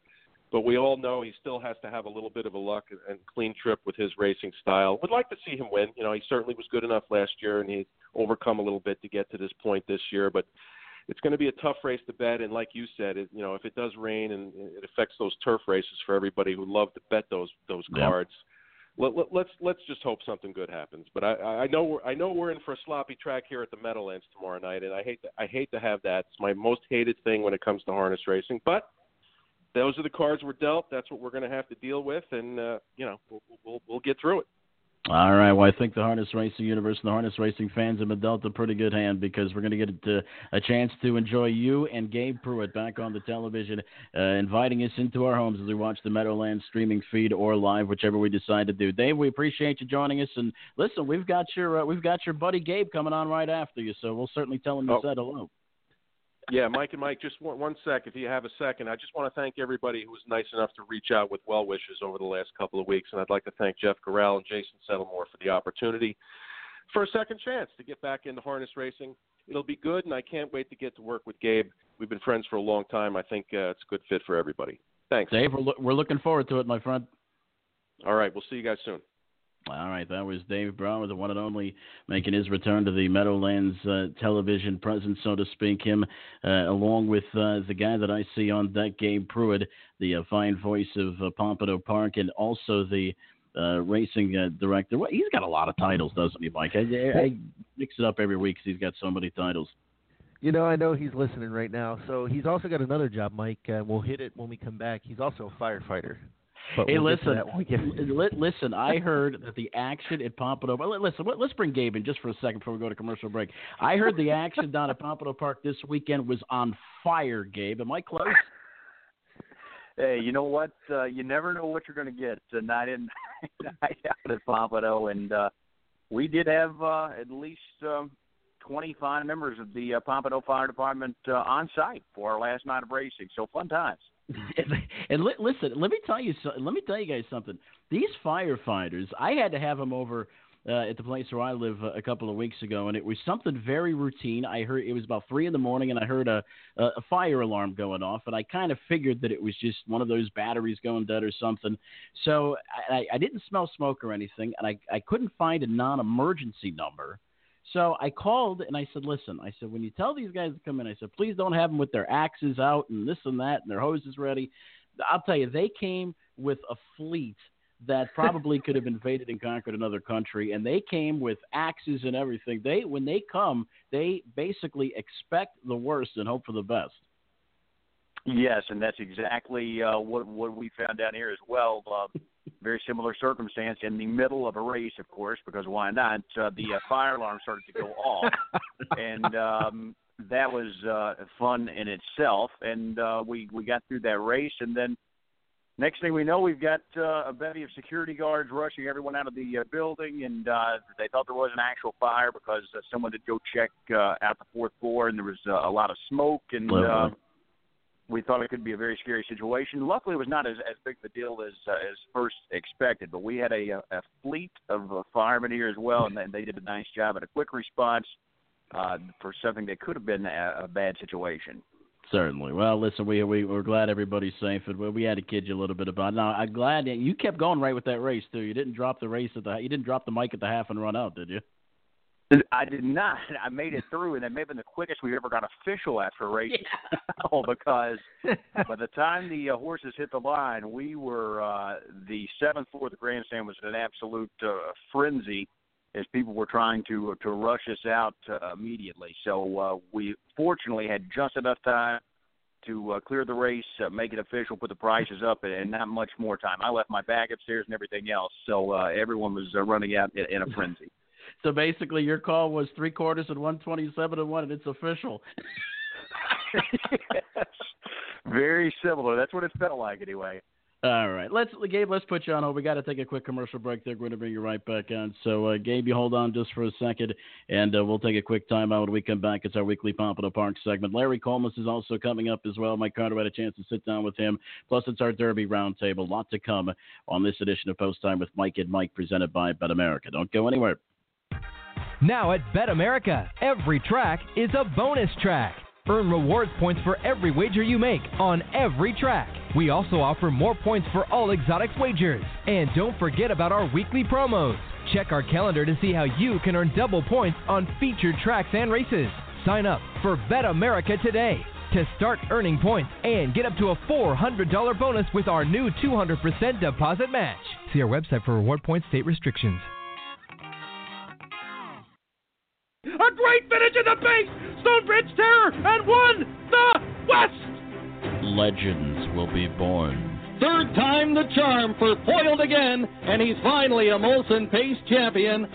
But we all know he still has to have a little bit of a luck and clean trip with his racing style. Would like to see him win. You know, he certainly was good enough last year, and he's overcome a little bit to get to this point this year. But it's going to be a tough race to bet. And like you said, it, you know, if it does rain and it affects those turf races for everybody who love to bet those those cards, let, let, let's let's just hope something good happens. But I, I know we're, I know we're in for a sloppy track here at the Meadowlands tomorrow night, and I hate to, I hate to have that. It's my most hated thing when it comes to harness racing, but. Those are the cards we're dealt. That's what we're going to have to deal with, and uh, you know we'll, we'll we'll get through it. All right. Well, I think the harness racing universe and the harness racing fans have been dealt a pretty good hand because we're going to get uh, a chance to enjoy you and Gabe Prewitt back on the television, uh, inviting us into our homes as we watch the Meadowlands streaming feed or live, whichever we decide to do. Dave, we appreciate you joining us. And listen, we've got your uh, we've got your buddy Gabe coming on right after you, so we'll certainly tell him you Oh. said hello. Yeah, Mike and Mike, just one, one sec, if you have a second. I just want to thank everybody who was nice enough to reach out with well wishes over the last couple of weeks, and I'd like to thank Jeff Gural and Jason Settlemoir for the opportunity for a second chance to get back into harness racing. It'll be good, and I can't wait to get to work with Gabe. We've been friends for a long time. I think uh, it's a good fit for everybody. Thanks. Dave, we're, lo- we're looking forward to it, my friend. All right, we'll see you guys soon. All right, that was Dave Brower, the one and only, making his return to the Meadowlands uh, television presence, so to speak. Him, uh, along with uh, the guy that I see on deck, Gabe Prewitt, the uh, fine voice of uh, Pompano Park, and also the uh, racing uh, director. Well, he's got a lot of titles, doesn't he, Mike? I, I, I mix it up every week 'cause he's got so many titles. You know, I know he's listening right now. So he's also got another job, Mike. Uh, we'll hit it when we come back. He's also a firefighter. But hey, we'll get to listen, that get- listen. I heard that the action at Pompano. well, Listen, let- let's bring Gabe in just for a second before we go to commercial break. I heard the action down at Pompano Park this weekend was on fire. Gabe, am I close? <laughs> Hey, you know what? Uh, you never know what you're going to get night in, <laughs> night out at Pompano, and uh, we did have uh, at least um, 25 members of the uh, Pompano Fire Department uh, on site for our last night of racing. So fun times. <laughs> and li- listen, let me tell you. So, let me tell you guys something. These firefighters, I had to have them over uh, at the place where I live uh, a couple of weeks ago, and it was something very routine. I heard it was about three in the morning, and I heard a a, a fire alarm going off, and I kind of figured that it was just one of those batteries going dead or something. So I, I didn't smell smoke or anything, and I I couldn't find a non-emergency number. So I called and I said, listen, I said, when you tell these guys to come in, I said, please don't have them with their axes out and this and that and their hoses ready. I'll tell you, they came with a fleet that probably could have invaded and conquered another country, and they came with axes and everything. They, when they come, they basically expect the worst and hope for the best. Yes, and that's exactly uh, what what we found down here as well. Uh, very similar circumstance in the middle of a race, of course, because why not? Uh, the uh, fire alarm started to go off, <laughs> and um, that was uh, fun in itself. And uh, we we got through that race, and then next thing we know, we've got uh, a bevy of security guards rushing everyone out of the uh, building, and uh, they thought there was an actual fire because uh, someone did go check uh, out the fourth floor, and there was uh, a lot of smoke and. Uh. We thought it could be a very scary situation. Luckily, it was not as as big of a deal as uh, as first expected. But we had a a fleet of uh, firemen here as well, and they, did a nice job at a quick response uh, for something that could have been a, a bad situation. Certainly. Well, listen, we we we're glad everybody's safe, and we, had to kid you a little bit about. It. Now, I'm glad you kept going right with that race too. You didn't drop the race at the you didn't drop the mic at the half and run out, did you? I did not. <laughs> I made it through, and that may have been the quickest we ever got official after a race. Oh, because <laughs> by the time the uh, horses hit the line, we were uh, the seventh floor of the grandstand was in an absolute uh, frenzy, as people were trying to to rush us out uh, immediately. So uh, we fortunately had just enough time to uh, clear the race, uh, make it official, put the prices up, and, and not much more time. I left my bag upstairs and everything else, so uh, everyone was uh, running out in, in a frenzy. So basically, your call was three quarters and one twenty-seven and one, and it's official. yes. <laughs> Very similar. That's what it felt like, anyway. All right, let's Gabe. Let's put you on hold. We got to take a quick commercial break. There, we're going to bring you right back on. So, uh, Gabe, you hold on just for a second, and uh, we'll take a quick time out when we come back. It's our weekly Pompano Park segment. Larry Collmus is also coming up as well. Mike Carter had a chance to sit down with him. Plus, it's our Derby roundtable. A lot to come on this edition of Post Time with Mike and Mike, presented by BetAmerica. Don't go anywhere. Now at BetAmerica, every track is a bonus track. Earn rewards points for every wager you make on every track. We also offer more points for all exotics wagers. And don't forget about our weekly promos. Check our calendar to see how you can earn double points on featured tracks and races. Sign up for BetAmerica today to start earning points and get up to a $400 bonus with our new 200% deposit match. See our website for reward points state restrictions. A great finish in the base. Stonebridge Terror and won the West. Legends will be born. Third time the charm for Foiled again, and he's finally a Molson Pace champion.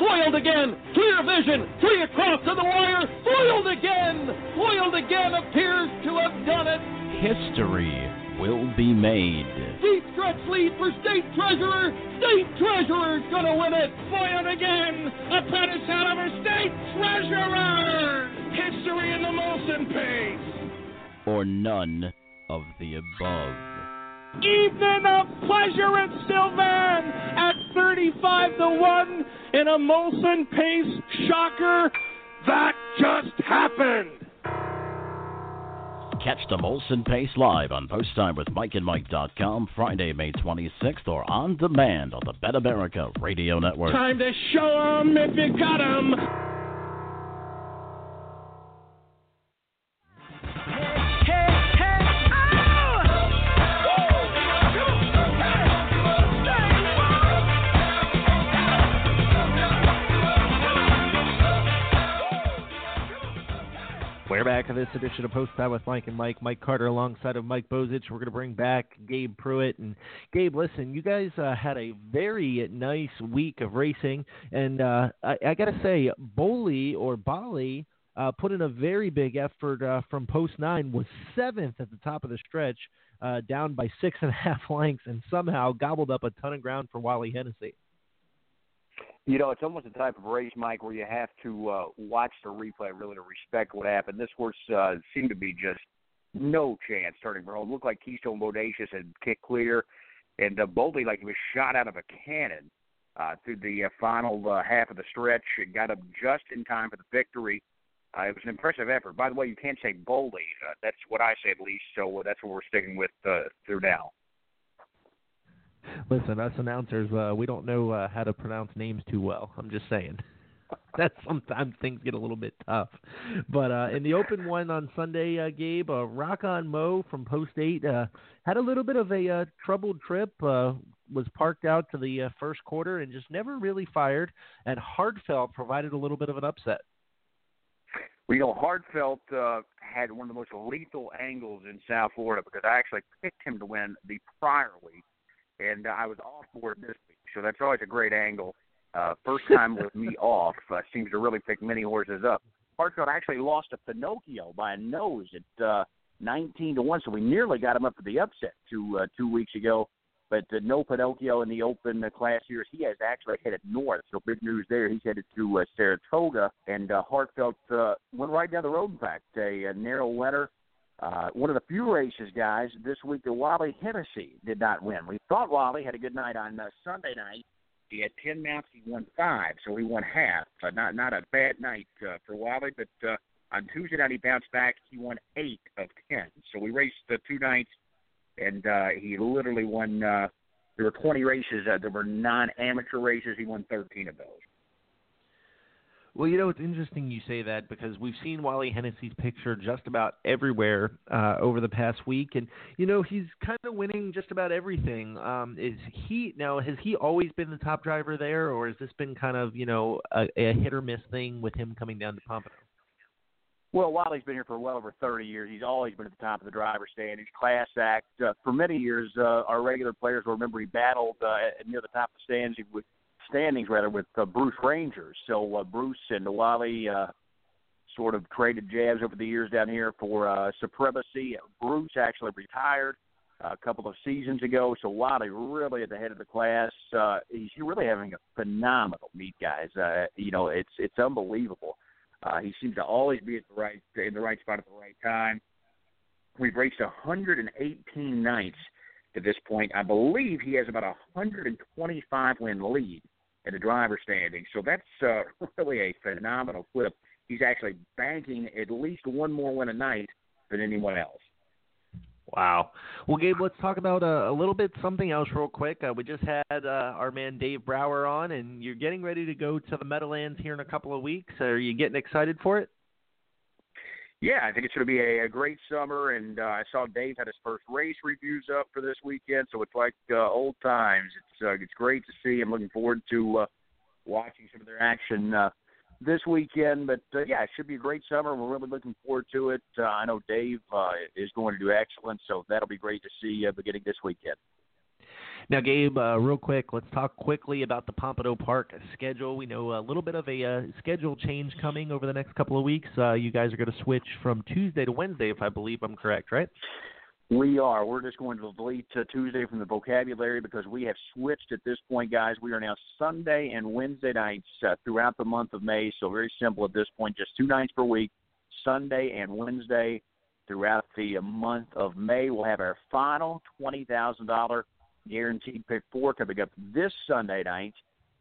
Foiled again, clear vision, three across to the wire, foiled again, foiled again appears to have done it. History will be made. Deep stretch lead for State Treasurer. State Treasurer's gonna win it. Foiled again, a penish out of her State Treasurer. History in the Molson Pace. Or none of the above. Evening of pleasure at Sylvan at 35 to 1 in a Molson Pace shocker. That just happened. Catch the Molson Pace live on Post Time with Mike and Mike.com Friday, May 26th, or on demand on the BetAmerica Radio Network. Time to show 'em if you got 'em. We're back on this edition of Post Time with Mike and Mike. Mike Carter alongside of Mike Bozich. We're going to bring back Gabe Prewitt. And Gabe, listen, you guys uh, had a very nice week of racing. And uh, I, I got to say, Bowley or Bali uh, put in a very big effort uh, from Post 9, was seventh at the top of the stretch, uh, down by six and a half <laughs> lengths, and somehow gobbled up a ton of ground for Wally Hennessy. You know, it's almost a type of race, Mike, where you have to uh, watch the replay really to respect what happened. This horse uh, seemed to be just no chance turning for home. Looked like Keystone Bodacious had kicked clear, and uh, Boldy like he was shot out of a cannon uh, through the uh, final uh, half of the stretch. It got up just in time for the victory. Uh, it was an impressive effort. By the way, you can't say Boldy. Uh, that's what I say at least. So uh, that's what we're sticking with uh, through now. Listen, us announcers, uh, we don't know uh, how to pronounce names too well. I'm just saying. <laughs> That sometimes things get a little bit tough. But uh, in the open one on Sunday, uh, Gabe, uh, Rock on Mo from Post 8 uh, had a little bit of a uh, troubled trip, uh, was parked out to the uh, first quarter and just never really fired. And Hardfelt provided a little bit of an upset. Well, you know, Hardfelt uh, had one of the most lethal angles in South Florida because I actually picked him to win the prior week and uh, I was off board this week, so that's always a great angle. Uh, first time with me <laughs> off uh, seems to really pick many horses up. Hartfield actually lost to Pinocchio by a nose at uh, 19 to one, so we nearly got him up for the upset two uh, two weeks ago. But uh, no Pinocchio in the Open uh, class years. He has actually headed north, so big news there. He's headed to uh, Saratoga, and uh, Hartfeld uh, went right down the road. In fact, a, a narrow winner. Uh, one of the few races, guys, this week that Wally Hennessy did not win. We thought Wally had a good night on uh, Sunday night. He had ten mounts, he won five, so he won half. Uh, not not a bad night uh, for Wally, but uh, on Tuesday night he bounced back. He won eight of ten. So we raced uh, two nights, and uh, he literally won. Uh, there were 20 races. Uh, there were non-amateur races. He won 13 of those. Well, you know, it's interesting you say that because we've seen Wally Hennessy's picture just about everywhere uh, over the past week, and you know he's kind of winning just about everything. Um, is he now? Has he always been the top driver there, or has this been kind of you know a, a hit or miss thing with him coming down to Pompano? Well, Wally's been here for well over 30 years. He's always been at the top of the driver's stand. He's class act. Uh, for many years, uh, our regular players will remember he battled uh, near the top of the stands with standings rather with uh, Bruce Rangers. So uh, Bruce and Wally uh, sort of traded jabs over the years down here for uh, supremacy. Bruce actually retired a couple of seasons ago, so Wally really at the head of the class. Uh, he's really having a phenomenal meet, guys. Uh, you know, it's it's unbelievable. Uh, he seems to always be at the right in the right spot at the right time. We've raced 118 nights to this point. I believe he has about a 125 win lead in the driver standing. So that's uh, <laughs> really a phenomenal clip. He's actually banking at least one more win a night than anyone else. Wow. Well, Gabe, let's talk about uh, a little bit something else real quick. Uh, we just had uh, our man Dave Brower on, and you're getting ready to go to the Meadowlands here in a couple of weeks. Are you getting excited for it? Yeah, I think it's going to be a, a great summer, and uh, I saw Dave had his first race reviews up for this weekend, so it's like uh, old times. It's uh, it's great to see. I'm looking forward to uh, watching some of their action uh, this weekend. But uh, yeah, it should be a great summer. We're really looking forward to it. Uh, I know Dave uh, is going to do excellent, so that'll be great to see uh, beginning this weekend. Now, Gabe, uh, real quick, let's talk quickly about the Pompano Park schedule. We know a little bit of a uh, schedule change coming over the next couple of weeks. Uh, you guys are going to switch from Tuesday to Wednesday, if I believe I'm correct, right? We are. We're just going to delete uh, Tuesday from the vocabulary because we have switched at this point, guys. We are now Sunday and Wednesday nights uh, throughout the month of May. So very simple at this point, just two nights per week, Sunday and Wednesday throughout the month of May. We'll have our final twenty thousand dollar guaranteed pick four coming up this Sunday night.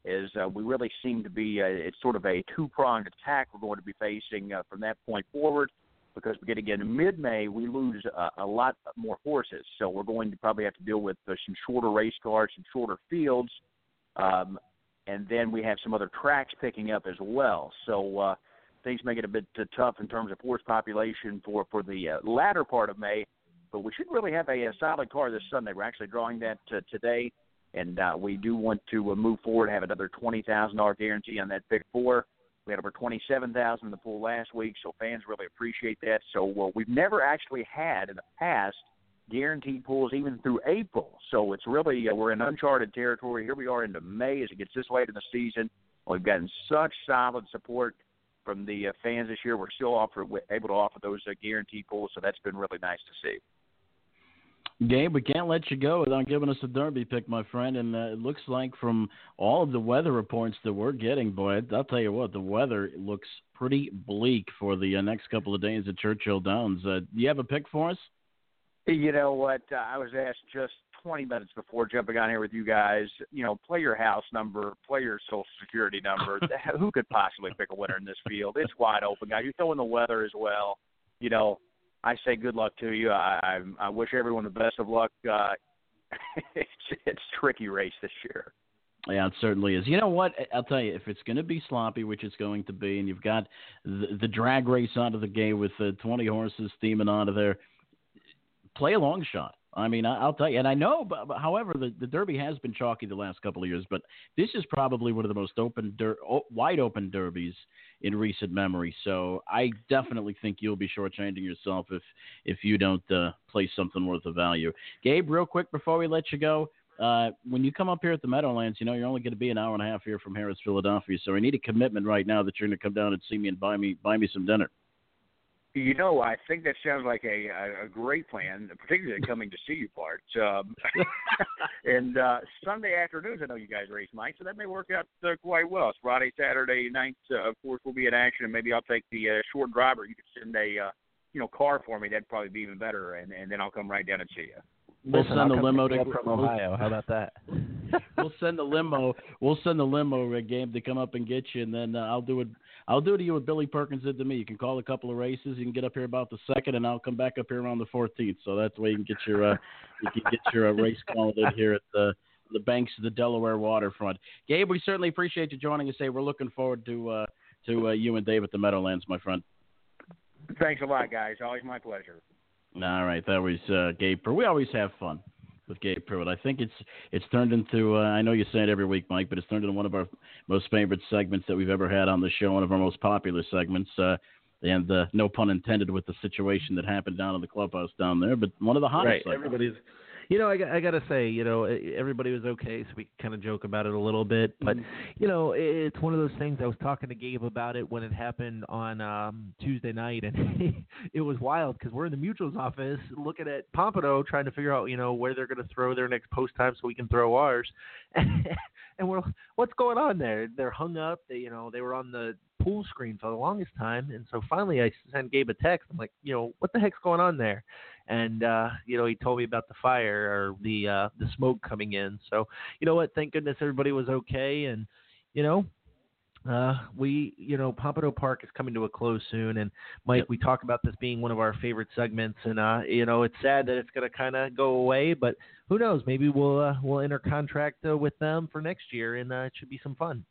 Is uh, we really seem to be uh, it's sort of a two pronged attack we're going to be facing uh, from that point forward because beginning in mid May we lose uh, a lot more horses, so we're going to probably have to deal with uh, some shorter race cars, some shorter fields, um, and then we have some other tracks picking up as well. So uh, things make it a bit uh, tough in terms of horse population for for the uh, latter part of May but we should really have a, a solid car this Sunday. We're actually drawing that uh, today, and uh, we do want to uh, move forward, have another twenty thousand dollar guarantee on that big four. We had over twenty seven thousand in the pool last week, so fans really appreciate that. So well, we've never actually had in the past guaranteed pools even through April. So it's really uh, we're in uncharted territory. Here we are into May as it gets this late in the season. We've gotten such solid support from the uh, fans this year. We're still offer, able to offer those uh, guaranteed pools, so that's been really nice to see. Gabe, we can't let you go without giving us a Derby pick, my friend. And uh, it looks like from all of the weather reports that we're getting, boy, I'll tell you what, the weather looks pretty bleak for the uh, next couple of days at Churchill Downs. Uh, do you have a pick for us? You know what? Uh, I was asked just 20 minutes before jumping on here with you guys. You know, play your house number, play your social security number. <laughs> Who could possibly pick a winner in this field? It's wide open, guys. You throw in the weather as well. You know, I say good luck to you. I I, I wish everyone the best of luck. Uh, <laughs> it's it's tricky race this year. Yeah, it certainly is. You know what? I'll tell you, if it's going to be sloppy, which it's going to be, and you've got the, the drag race out of the gate with the 20 horses steaming out of there, play a long shot. I mean, I, will tell you, and I know, but, but, however, the, the Derby has been chalky the last couple of years, but this is probably one of the most open, der- wide open derbies in recent memory. So I definitely think you'll be shortchanging yourself if if you don't uh, play something worth of value. Gabe, real quick before we let you go, uh, when you come up here at the Meadowlands, you know you're only going to be an hour and a half here from Harrah's, Philadelphia. So I need a commitment right now that you're going to come down and see me and buy me buy me some dinner. You know, I think that sounds like a a great plan, particularly coming to see you part. Um, <laughs> and uh, Sunday afternoons, I know you guys race Mike, so that may work out uh, quite well. It's Friday, Saturday nights, uh, of course, we'll be in action, and maybe I'll take the uh, short driver. You could send a uh, you know car for me. That'd probably be even better, and and then I'll come right down and see you. We'll Listen, send I'll a limo to from Ohio. How about that? <laughs> we'll send the limo. We'll send the limo uh, game to come up and get you, and then uh, I'll do it. I'll do to you what Billy Perkins did to me. You can call a couple of races. You can get up here about the second, and I'll come back up here around the 14th. So that's the way you can get your uh, <laughs> you can get your uh, race called in here at the the banks of the Delaware waterfront. Gabe, we certainly appreciate you joining us. Today, we're looking forward to uh, to uh, you and Dave at the Meadowlands, my friend. Thanks a lot, guys. Always my pleasure. All right, that was uh, Gabe. We always have fun with Gabe Prewitt. I think it's it's turned into. Uh, I know you say it every week, Mike, but it's turned into one of our most favorite segments that we've ever had on the show. One of our most popular segments. Uh, and uh, no pun intended with the situation that happened down in the clubhouse down there, but one of the hottest. Right, segments. everybody's you know, I, I got to say, you know, everybody was okay, so we kind of joke about it a little bit. But Mm-hmm. you know, it's one of those things. I was talking to Gabe about it when it happened on um Tuesday night, and <laughs> it was wild because we're in the mutuals office looking at Pompano, trying to figure out, you know, where they're going to throw their next post time so we can throw ours. <laughs> and we're, what's going on there? They're hung up. They, you know, they were on the pool screen for the longest time, and so finally I sent Gabe a text. I'm like, you know, what the heck's going on there? And uh, you know he told me about the fire or the uh, the smoke coming in. So you know what? Thank goodness everybody was okay, and you know. Uh, we, you know, Pompano Park is coming to a close soon, and Mike, we talk about this being one of our favorite segments, and uh, you know, it's sad that it's going to kind of go away, but who knows? Maybe we'll uh, we'll enter contract uh, with them for next year, and uh, it should be some fun.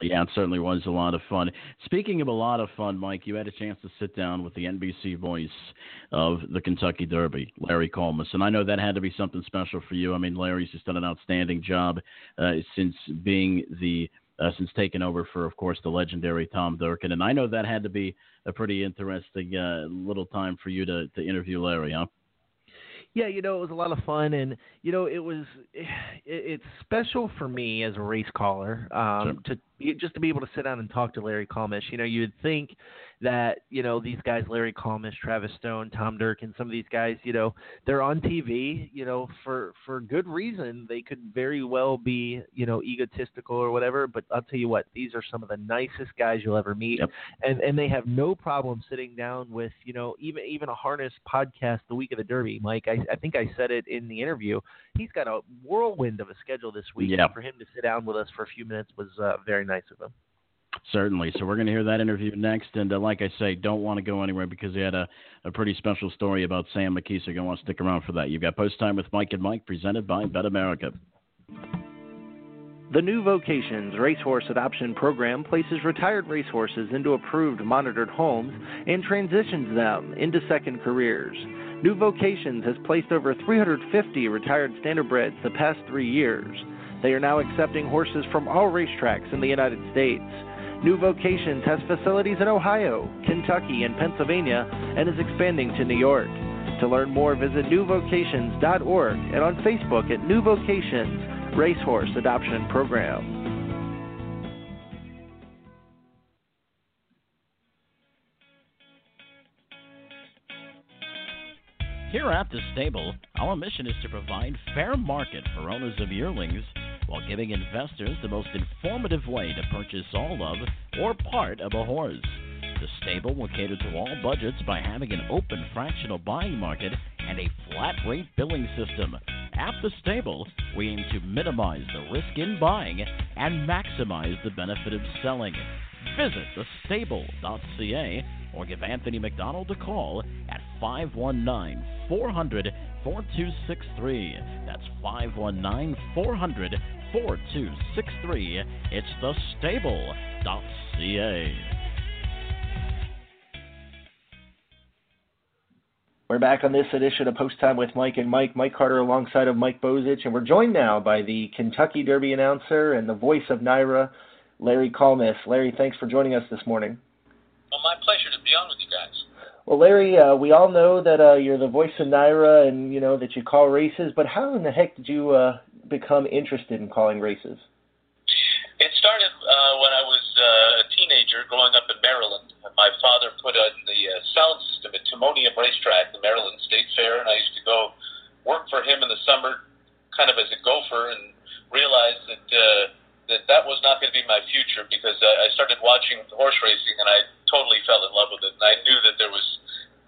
Yeah, it certainly was a lot of fun. Speaking of a lot of fun, Mike, you had a chance to sit down with the NBC voice of the Kentucky Derby, Larry Collmus, and I know that had to be something special for you. I mean, Larry's just done an outstanding job uh, since being the uh, since taking over for, of course, the legendary Tom Durkin, and I know that had to be a pretty interesting uh, little time for you to to interview Larry, huh? yeah, you know, it was a lot of fun, and you know, it was <sighs> it, it's special for me as a race caller um, Sure. to just to be able to sit down and talk to Larry Collmus. You know, you'd think that you know these guys, Larry Collmus, Travis Stone, Tom Durkin, some of these guys, you know, they're on TV, you know, for for good reason. They could very well be, you know, egotistical or whatever. But I'll tell you what, these are some of the nicest guys you'll ever meet, and and they have no problem sitting down with, you know, even even a harness podcast the week of the Derby. Mike, I I think I said it in the interview. He's got a whirlwind of a schedule this week. And for him to sit down with us for a few minutes was uh, very nice of him. Certainly. So we're going to hear that interview next. And uh, like I say, don't want to go anywhere because he had a, a pretty special story about Sam McKee. So you're going to want to stick around for that. You've got Post Time with Mike and Mike presented by BetAmerica. The New Vocations Racehorse Adoption Program places retired racehorses into approved monitored homes and transitions them into second careers. New Vocations has placed over 350 retired standardbreds the past three years. They are now accepting horses from all racetracks in the United States. New Vocations has facilities in Ohio, Kentucky, and Pennsylvania and is expanding to New York. To learn more, visit newvocations.org and on Facebook at New Vocations Racehorse Adoption Program. Here at the stable, our mission is to provide fair market for owners of yearlings while giving investors the most informative way to purchase all of or part of a horse. The stable will cater to all budgets by having an open fractional buying market and a flat rate billing system. At the stable, we aim to minimize the risk in buying and maximize the benefit of selling. Visit thestable.ca or give Anthony McDonald a call at 519 400 4263. That's 519 400 4263. It's thestable.ca. We're back on this edition of Post Time with Mike and Mike. Mike Carter alongside of Mike Bozich, and we're joined now by the Kentucky Derby announcer and the voice of NYRA, Larry Collmus. Larry, thanks for joining us this morning. Well, my pleasure to be on with you guys. Well, Larry, uh, we all know that uh, you're the voice of NYRA and you know that you call races, but how in the heck did you uh, become interested in calling races? It started uh, when I was uh, a teenager growing up in Maryland. My father put on the uh, sound system at Timonium Racetrack, the Maryland State Fair, and I used to go work for him in the summer, kind of as a gopher, and realized that uh, that that was not going to be my future because I, I started watching horse racing and I totally fell in love with it, and I knew that there was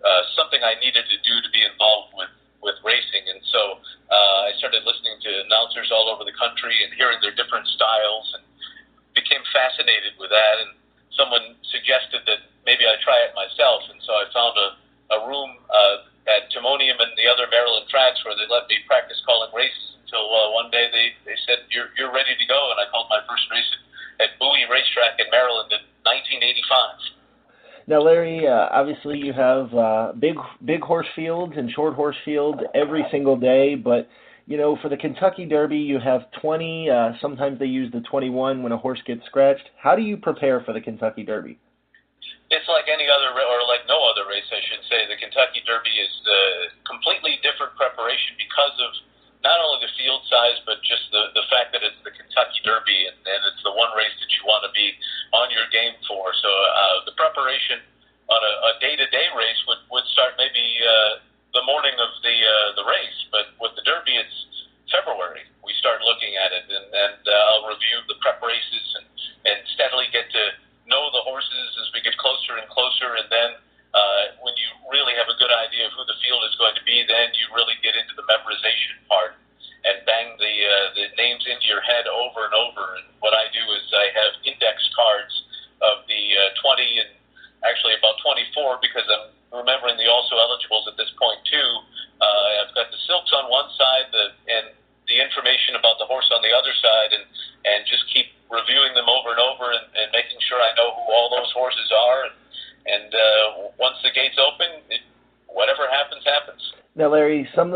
uh, something I needed to do to be involved with with racing, and so uh, I started listening to announcers all over the country and hearing their different styles, and became fascinated with that. And someone suggested that maybe I try it myself, and so I found a a room uh, at Timonium and the other Maryland tracks where they let me practice calling races until uh, one day they they said you're you're ready to go, and I called my first race at, at Bowie Racetrack in Maryland in 1985. Now, Larry, uh, obviously you have uh, big big horse fields short horse fields every single day, but you know for the Kentucky Derby you have 20. Uh, sometimes they use the 21 when a horse gets scratched. How do you prepare for the Kentucky Derby? It's like any other, or like no other race, I should say. The Kentucky Derby is a completely different preparation because of not only the field size, but just the the fact that it's the Kentucky Derby and, and it's the one race that you want to be on your game for. So uh, the preparation on a, a day-to-day race would would start maybe uh, the morning of the uh, the race, but with the Derby, it's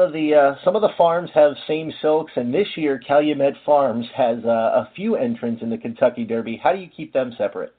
of the uh, some of the farms have same silks, and this year Calumet Farms has uh, a few entrants in the Kentucky Derby. How do you keep them separate?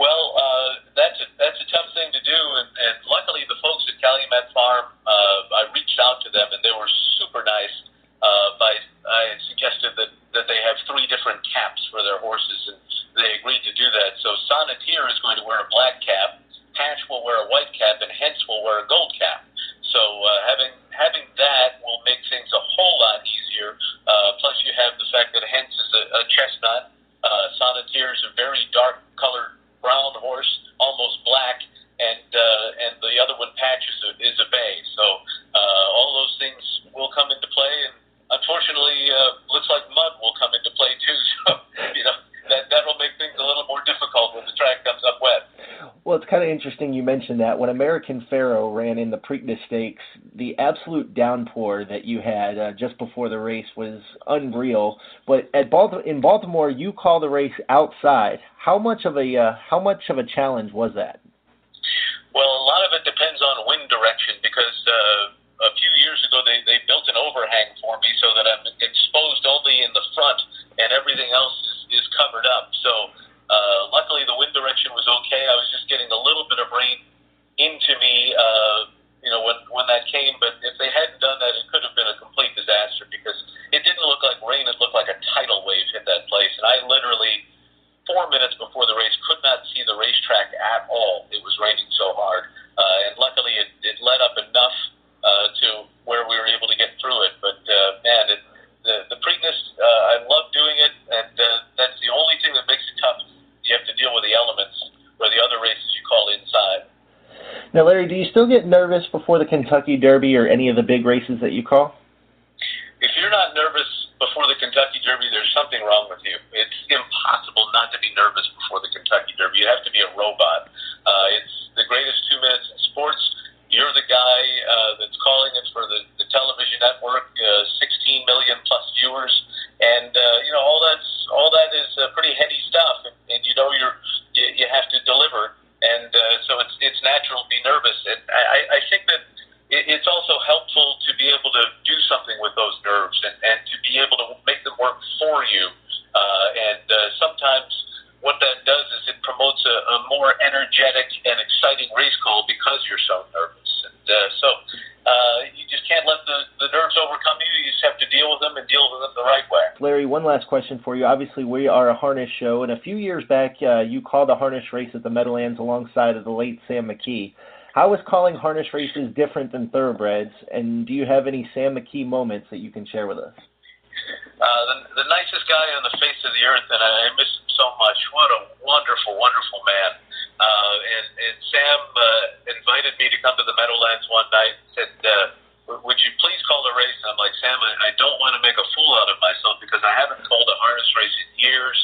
Well, uh, that's a, that's a tough thing to do, and, and luckily the folks at Calumet Farm, uh, I reached out to them, and they were super nice. Uh, by I suggested that that they have three different caps for their horses, and they agreed to do that. So Sonneteer is going to wear a black cap, Patch will wear a white cap, and Hence will wear a gold cap. So uh, having having that will make things a whole lot easier. Uh, plus, you have the fact that Hence is a, a chestnut. Uh, Sonneteer is a very dark colored brown horse, almost black, and uh, and the other one Patch is a, is a bay. So uh, all those things will come into play, and unfortunately, uh, looks like mud will come into play too. So you know that that'll make things a little more difficult when the track comes up wet. Well, it's kind of interesting you mentioned that. When American Pharoah ran in the Preakness Stakes, the absolute downpour that you had uh, just before the race was unreal. But at Baltimore, in Baltimore, you call the race outside. How much of a uh, how much of a challenge was that? Well, a lot of it depends on wind direction because uh, a few years ago they, they built an overhang for me so that I'm exposed only in the front and everything else is, is covered up. So uh, luckily the wind direction was okay. I was just getting a little bit of rain into me, uh, you know, when when that came. But if they hadn't done that, it could have been a complete disaster because it didn't look like rain. It looked like a tidal wave hit that place, and I literally four minutes before the race could not see the racetrack at all. It was raining so hard, uh, and luckily it, it let up enough uh, to where we were able to get through it. But uh, man, it, the the Preakness, uh, I love doing it, and uh, that's the only thing that makes it tough. You have to deal with the elements, where the other races you call inside. Now, Larry, do you still get nervous before the Kentucky Derby or any of the big races that you call? If you're not nervous before the Kentucky Derby, there's something wrong with you. It's impossible not to be nervous before the Kentucky Derby. You have to be a robot. Uh, it's the greatest two minutes in sports. You're the guy uh, that's calling it for the, the television network, uh, 16 million plus viewers, and uh, you know all that's all that is uh, pretty heady stuff, and, and you know you're you, you have to deliver, and uh, so it's it's natural to be nervous, and I, I think that it, it's also helpful to be able to do something with those nerves and, and to be able to make them work for you. Uh, and uh, sometimes what that does is it promotes a, a more energetic and exciting race call because you're so nervous. And uh, so uh, you just can't let the, the nerves overcome you. You just have to deal with them and deal with them the right way. Larry, one last question for you. Obviously, we are a harness show, and a few years back, uh, you called a harness race at the Meadowlands alongside of the late Sam McKee. How is calling harness races different than thoroughbreds, and do you have any Sam McKee moments that you can share with us? Uh, the, the nicest guy on the face of the earth, and I, miss him so much. What a wonderful, wonderful man. Uh, and, and Sam uh, invited me to come to the Meadowlands one night and said, uh, would you please call the race? And I'm like, Sam, I, I don't want to make a fool out of myself because I haven't called a harness race in years.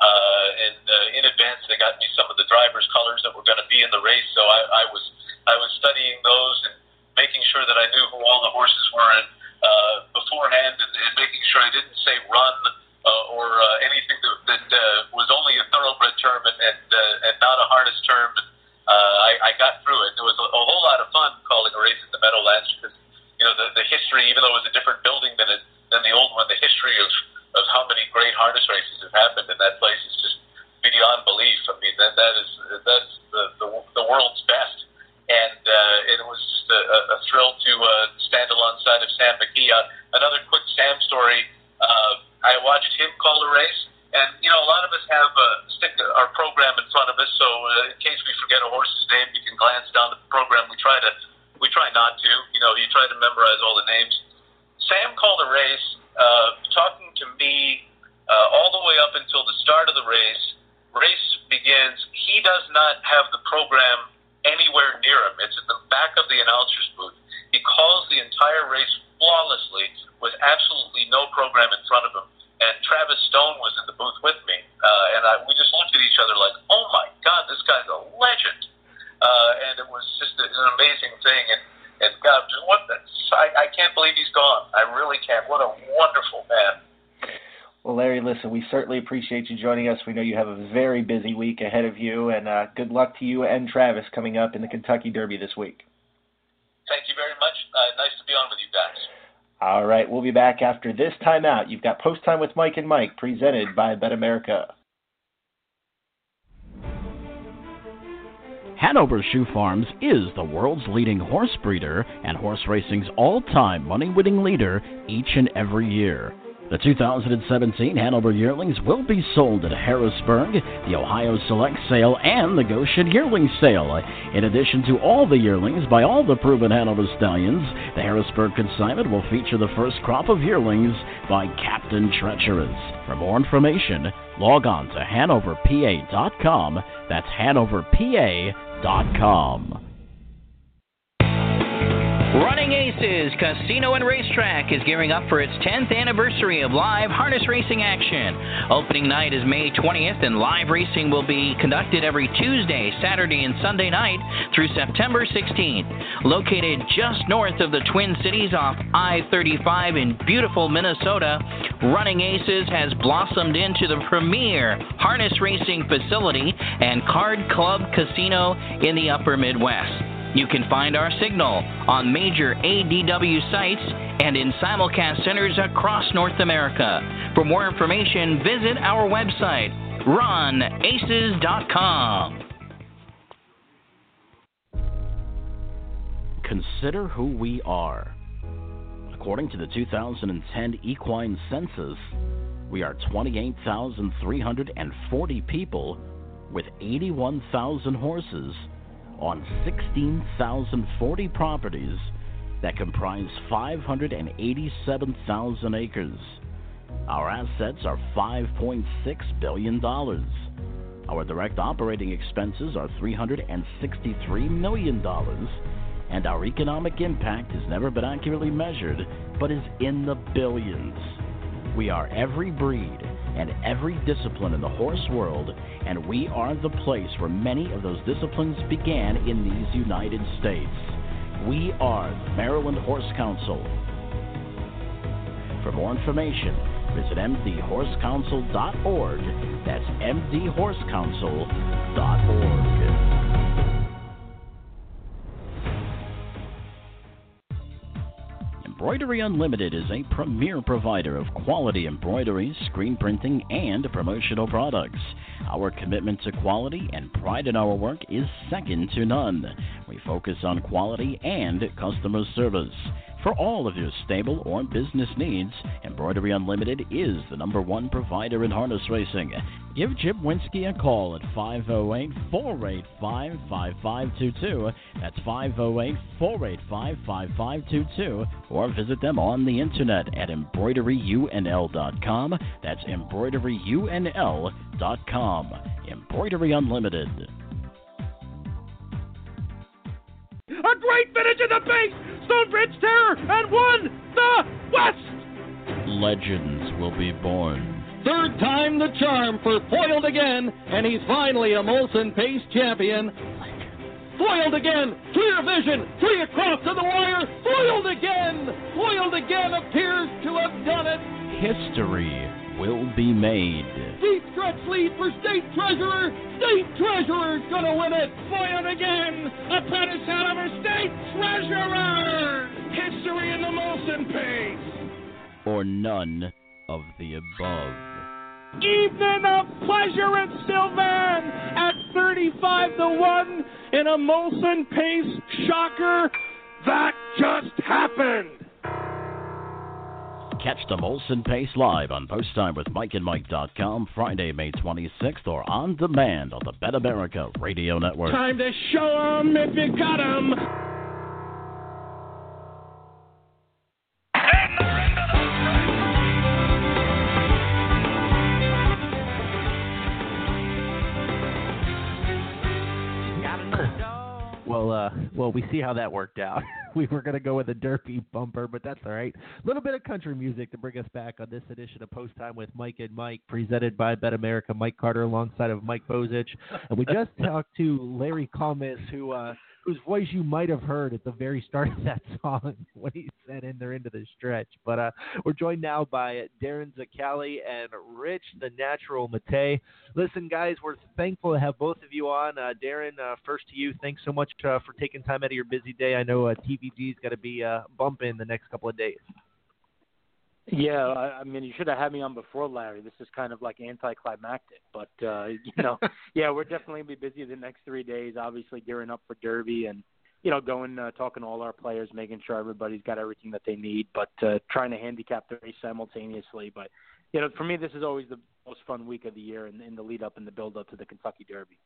Uh, and uh, in advance, they got me some of the drivers' colors that were going to be in the race. So I, I was I was studying those and making sure that I knew who all the horses were and, uh, beforehand, and, and making sure I didn't say run uh, or uh, anything that, that uh, was only a thoroughbred term term and and, uh, and not a harness term. Uh, I, I got through it. It was a, a whole lot of fun calling a race at the Meadowlands because you know the, the history, even though it was a different building than it, than the old one, the history of of how many great harness races have happened in that place is just beyond belief. I mean that that is that's the the, the world's best. And uh, it was just a, a thrill to uh, stand alongside of Sam McKee. Uh, another quick Sam story. Uh, I watched him call a race, and you know a lot of us have uh, stick our program in front of us, so uh, in case we forget a horse's name, you can glance down at the program. We try to we try not to. You know, you try to memorize all the names. Sam called a race, uh, talking to me uh, all the way up until the start of the race. Race begins. He does not have the program anywhere near him. It's at the back of the announcer's booth. He calls the entire race flawlessly with absolutely no program in front of him. And Travis Stone was in the booth with me, uh, and I, we just looked at each other like, "Oh my God, this guy's a legend!" Uh, and it was just an amazing thing. And and God, just what the, I, I can't believe he's gone. I really can't. What a wonderful man. Well, Larry, listen, we certainly appreciate you joining us. We know you have a very busy week ahead of you, and uh, good luck to you and Travis coming up in the Kentucky Derby this week. Thank you very much. Uh, nice to be on with you guys. All right, we'll be back after this timeout. You've got Post Time with Mike and Mike, presented by BetAmerica. Hanover Shoe Farms is the world's leading horse breeder and horse racing's all time money winning leader each and every year. The 2017 Hanover Yearlings will be sold at Harrisburg, the Ohio Select Sale, and the Goshen Yearling Sale. In addition to all the yearlings by all the proven Hanover stallions, the Harrisburg consignment will feature the first crop of yearlings by Captain Treacherous. For more information, log on to hanoverpa.com. That's hanoverpa.com. Running Aces Casino and Racetrack is gearing up for its 10th anniversary of live harness racing action. Opening night is May 20th, and live racing will be conducted every Tuesday, Saturday, and Sunday night through September 16th. Located just north of the Twin Cities off I 35 in beautiful Minnesota, Running Aces has blossomed into the premier harness racing facility and card club casino in the upper Midwest. You can find our signal on major ADW sites and in simulcast centers across North America. For more information, visit our website, runaces.com. Consider who we are. According to the 2010 Equine Census, we are 28,340 people with 81,000 horses on 16,040 properties that comprise 587,000 acres. Our assets are $5.6 billion. Our direct operating expenses are $363 million. And our economic impact has never been accurately measured, but is in the billions. We are every breed and every discipline in the horse world, and we are the place where many of those disciplines began in these United States. We are the Maryland Horse Council. For more information, visit mdhorsecouncil.org. That's mdhorsecouncil.org. Embroidery Unlimited is a premier provider of quality embroidery, screen printing, and promotional products. Our commitment to quality and pride in our work is second to none. We focus on quality and customer service. For all of your stable or business needs, Embroidery Unlimited is the number one provider in harness racing. Give Jim Winsky a call at 508 485 5522. That's 508 485 5522. Or visit them on the internet at embroideryunl.com. That's embroideryunl.com. Embroidery Unlimited. A great finish in the base! Stonebridge Terror and won the West! Legends will be born. Third time the charm for Foiled again, and he's finally a Molson Pace champion. Foiled again, clear vision, three across to the wire, foiled again! Foiled again appears to have done it. History will be made. Deep stretch lead for State Treasurer. State Treasurer's gonna win it. Foiled again. Apprentice Hanover State Treasurer. History in the Molson pace. Or none of the above. Evening of pleasure at Sylvan at 35 to 1 in a Molson pace shocker. That just happened. Catch the Molson Pace live on Post Time with Mike and Mike.com Friday, May 26th, or on demand on the BetAmerica Radio Network. Time to show 'em if you got 'em. Well, uh, well, we see how that worked out. <laughs> we were going to go with a derpy bumper, but that's all right. A little bit of country music to bring us back on this edition of Post Time with Mike and Mike, presented by BetAmerica. Mike Carter alongside of Mike Bozich, and we just <laughs> talked to Larry Collmus, who uh, whose voice you might have heard at the very start of that <laughs> song when he said in there into the stretch. But uh, we're joined now by Darin Zoccali and Rich the Natural Mattei. Listen, guys, we're thankful to have both of you on. Uh, Darin, uh, first to you, thanks so much uh, for taking time out of your busy day. I know uh, TVG's got to be uh, bumping the next couple of days. Yeah, I, I mean, you should have had me on before, Larry. This is kind of like anticlimactic, but uh, <laughs> you know, yeah, we're definitely gonna be busy the next three days. Obviously, gearing up for Derby and you know, going uh, talking to all our players, making sure everybody's got everything that they need, but uh, trying to handicap the race simultaneously. But you know, for me, this is always the most fun week of the year in, in the lead up and the build up to the Kentucky Derby.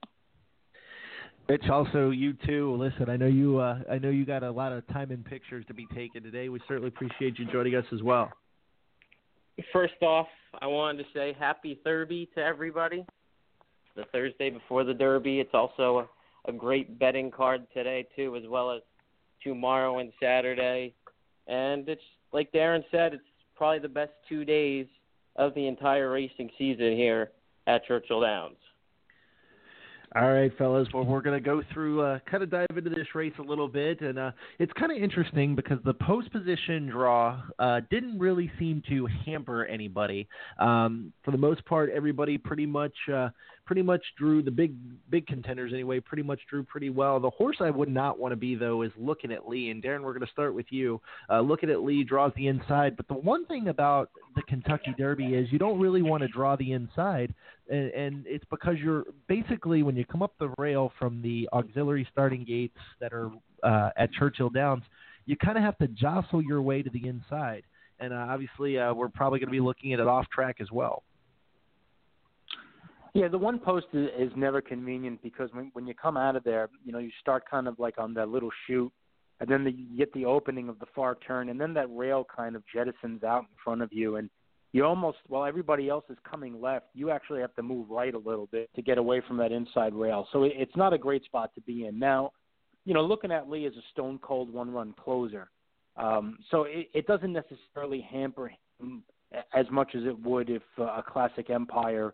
Rich, also you too. Listen, I know you. Uh, I know you got a lot of time and pictures to be taken today. We certainly appreciate you joining us as well. First off, I wanted to say happy Derby to everybody. The Thursday before the Derby. It's also a, a great betting card today too, as well as tomorrow and Saturday. And it's like Darin said, it's probably the best two days of the entire racing season here at Churchill Downs. All right, fellas. Well, we're going to go through, uh, kind of dive into this race a little bit, and uh, it's kind of interesting because the post position draw uh, didn't really seem to hamper anybody. Um, for the most part, everybody pretty much, uh, pretty much drew the big, big contenders anyway. Pretty much drew pretty well. The horse I would not want to be though is Lookin At Lee. And Darin, we're going to start with you. Uh, Lookin At Lee draws the inside, but the one thing about the Kentucky Derby is you don't really want to draw the inside and, and it's because you're basically when you come up the rail from the auxiliary starting gates that are uh, at Churchill Downs, you kind of have to jostle your way to the inside. And uh, obviously, uh, we're probably going to be looking at it off track as well. Yeah, the one post is, is never convenient because when when you come out of there, you know, you start kind of like on that little chute, and then the, you get the opening of the far turn, and then that rail kind of jettisons out in front of you, and you almost while everybody else is coming left, you actually have to move right a little bit to get away from that inside rail. So it, it's not a great spot to be in. Now, you know, Lookin At Lee as a stone cold one run closer, um, so it, it doesn't necessarily hamper him as much as it would if uh, a classic Empire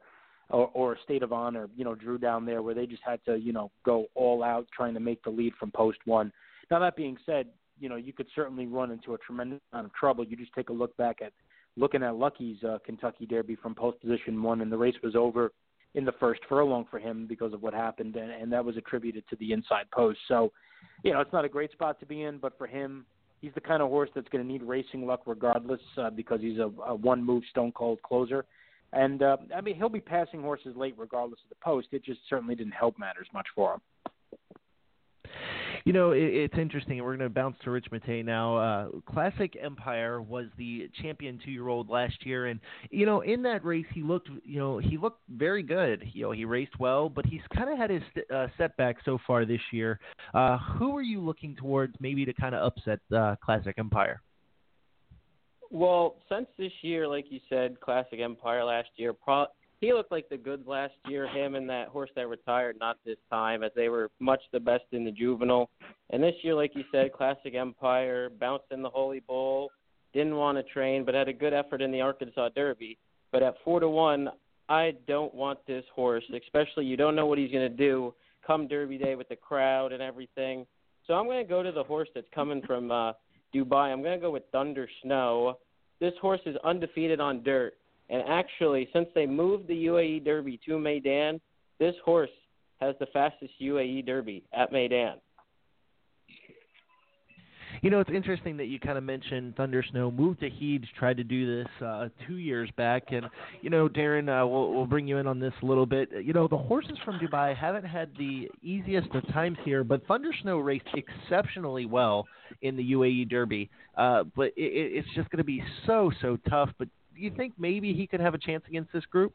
or, or a State of Honor, you know, drew down there where they just had to, you know, go all out trying to make the lead from post one. Now that being said, you know, you could certainly run into a tremendous amount of trouble. You just take a look back at Lookin At Lucky's uh, Kentucky Derby from post position one, and the race was over in the first furlong for him because of what happened, and, and that was attributed to the inside post. So, you know, it's not a great spot to be in, but for him, he's the kind of horse that's going to need racing luck regardless uh, because he's a, a one move stone cold closer. And uh, I mean, he'll be passing horses late regardless of the post. It just certainly didn't help matters much for him. You know, it, it's interesting. We're going to bounce to Rich Mattei now. Uh, Classic Empire was the champion two-year-old last year, and you know, in that race, he looked, you know, he looked very good. You know, he raced well, but he's kind of had his uh, setbacks so far this year. Uh, who are you looking towards, maybe to kind of upset uh, Classic Empire? Well, since this year, like you said, Classic Empire last year, pro- he looked like the goods last year. Him and that horse that retired, not this time, as they were much the best in the juvenile. And this year, like you said, Classic Empire bounced in the Holy Bull, didn't want to train, but had a good effort in the Arkansas Derby. But at four to one, I don't want this horse, especially you don't know what he's going to do come Derby Day with the crowd and everything. So I'm going to go to the horse that's coming from uh, Dubai. I'm going to go with Thunder Snow. This horse is undefeated on dirt And actually, since they moved the UAE Derby to Meydan, this horse has the fastest UAE Derby at Meydan. You know, it's interesting that you kind of mentioned Thunder Snow Mubtaahij, tried to do this uh, two years back, and you know, Darin, uh, we'll we'll bring you in on this a little bit. You know, the horses from Dubai haven't had the easiest of times here, but Thunder Snow raced exceptionally well in the UAE Derby. Uh, but it, it's just going to be so so tough. But you think maybe he could have a chance against this group?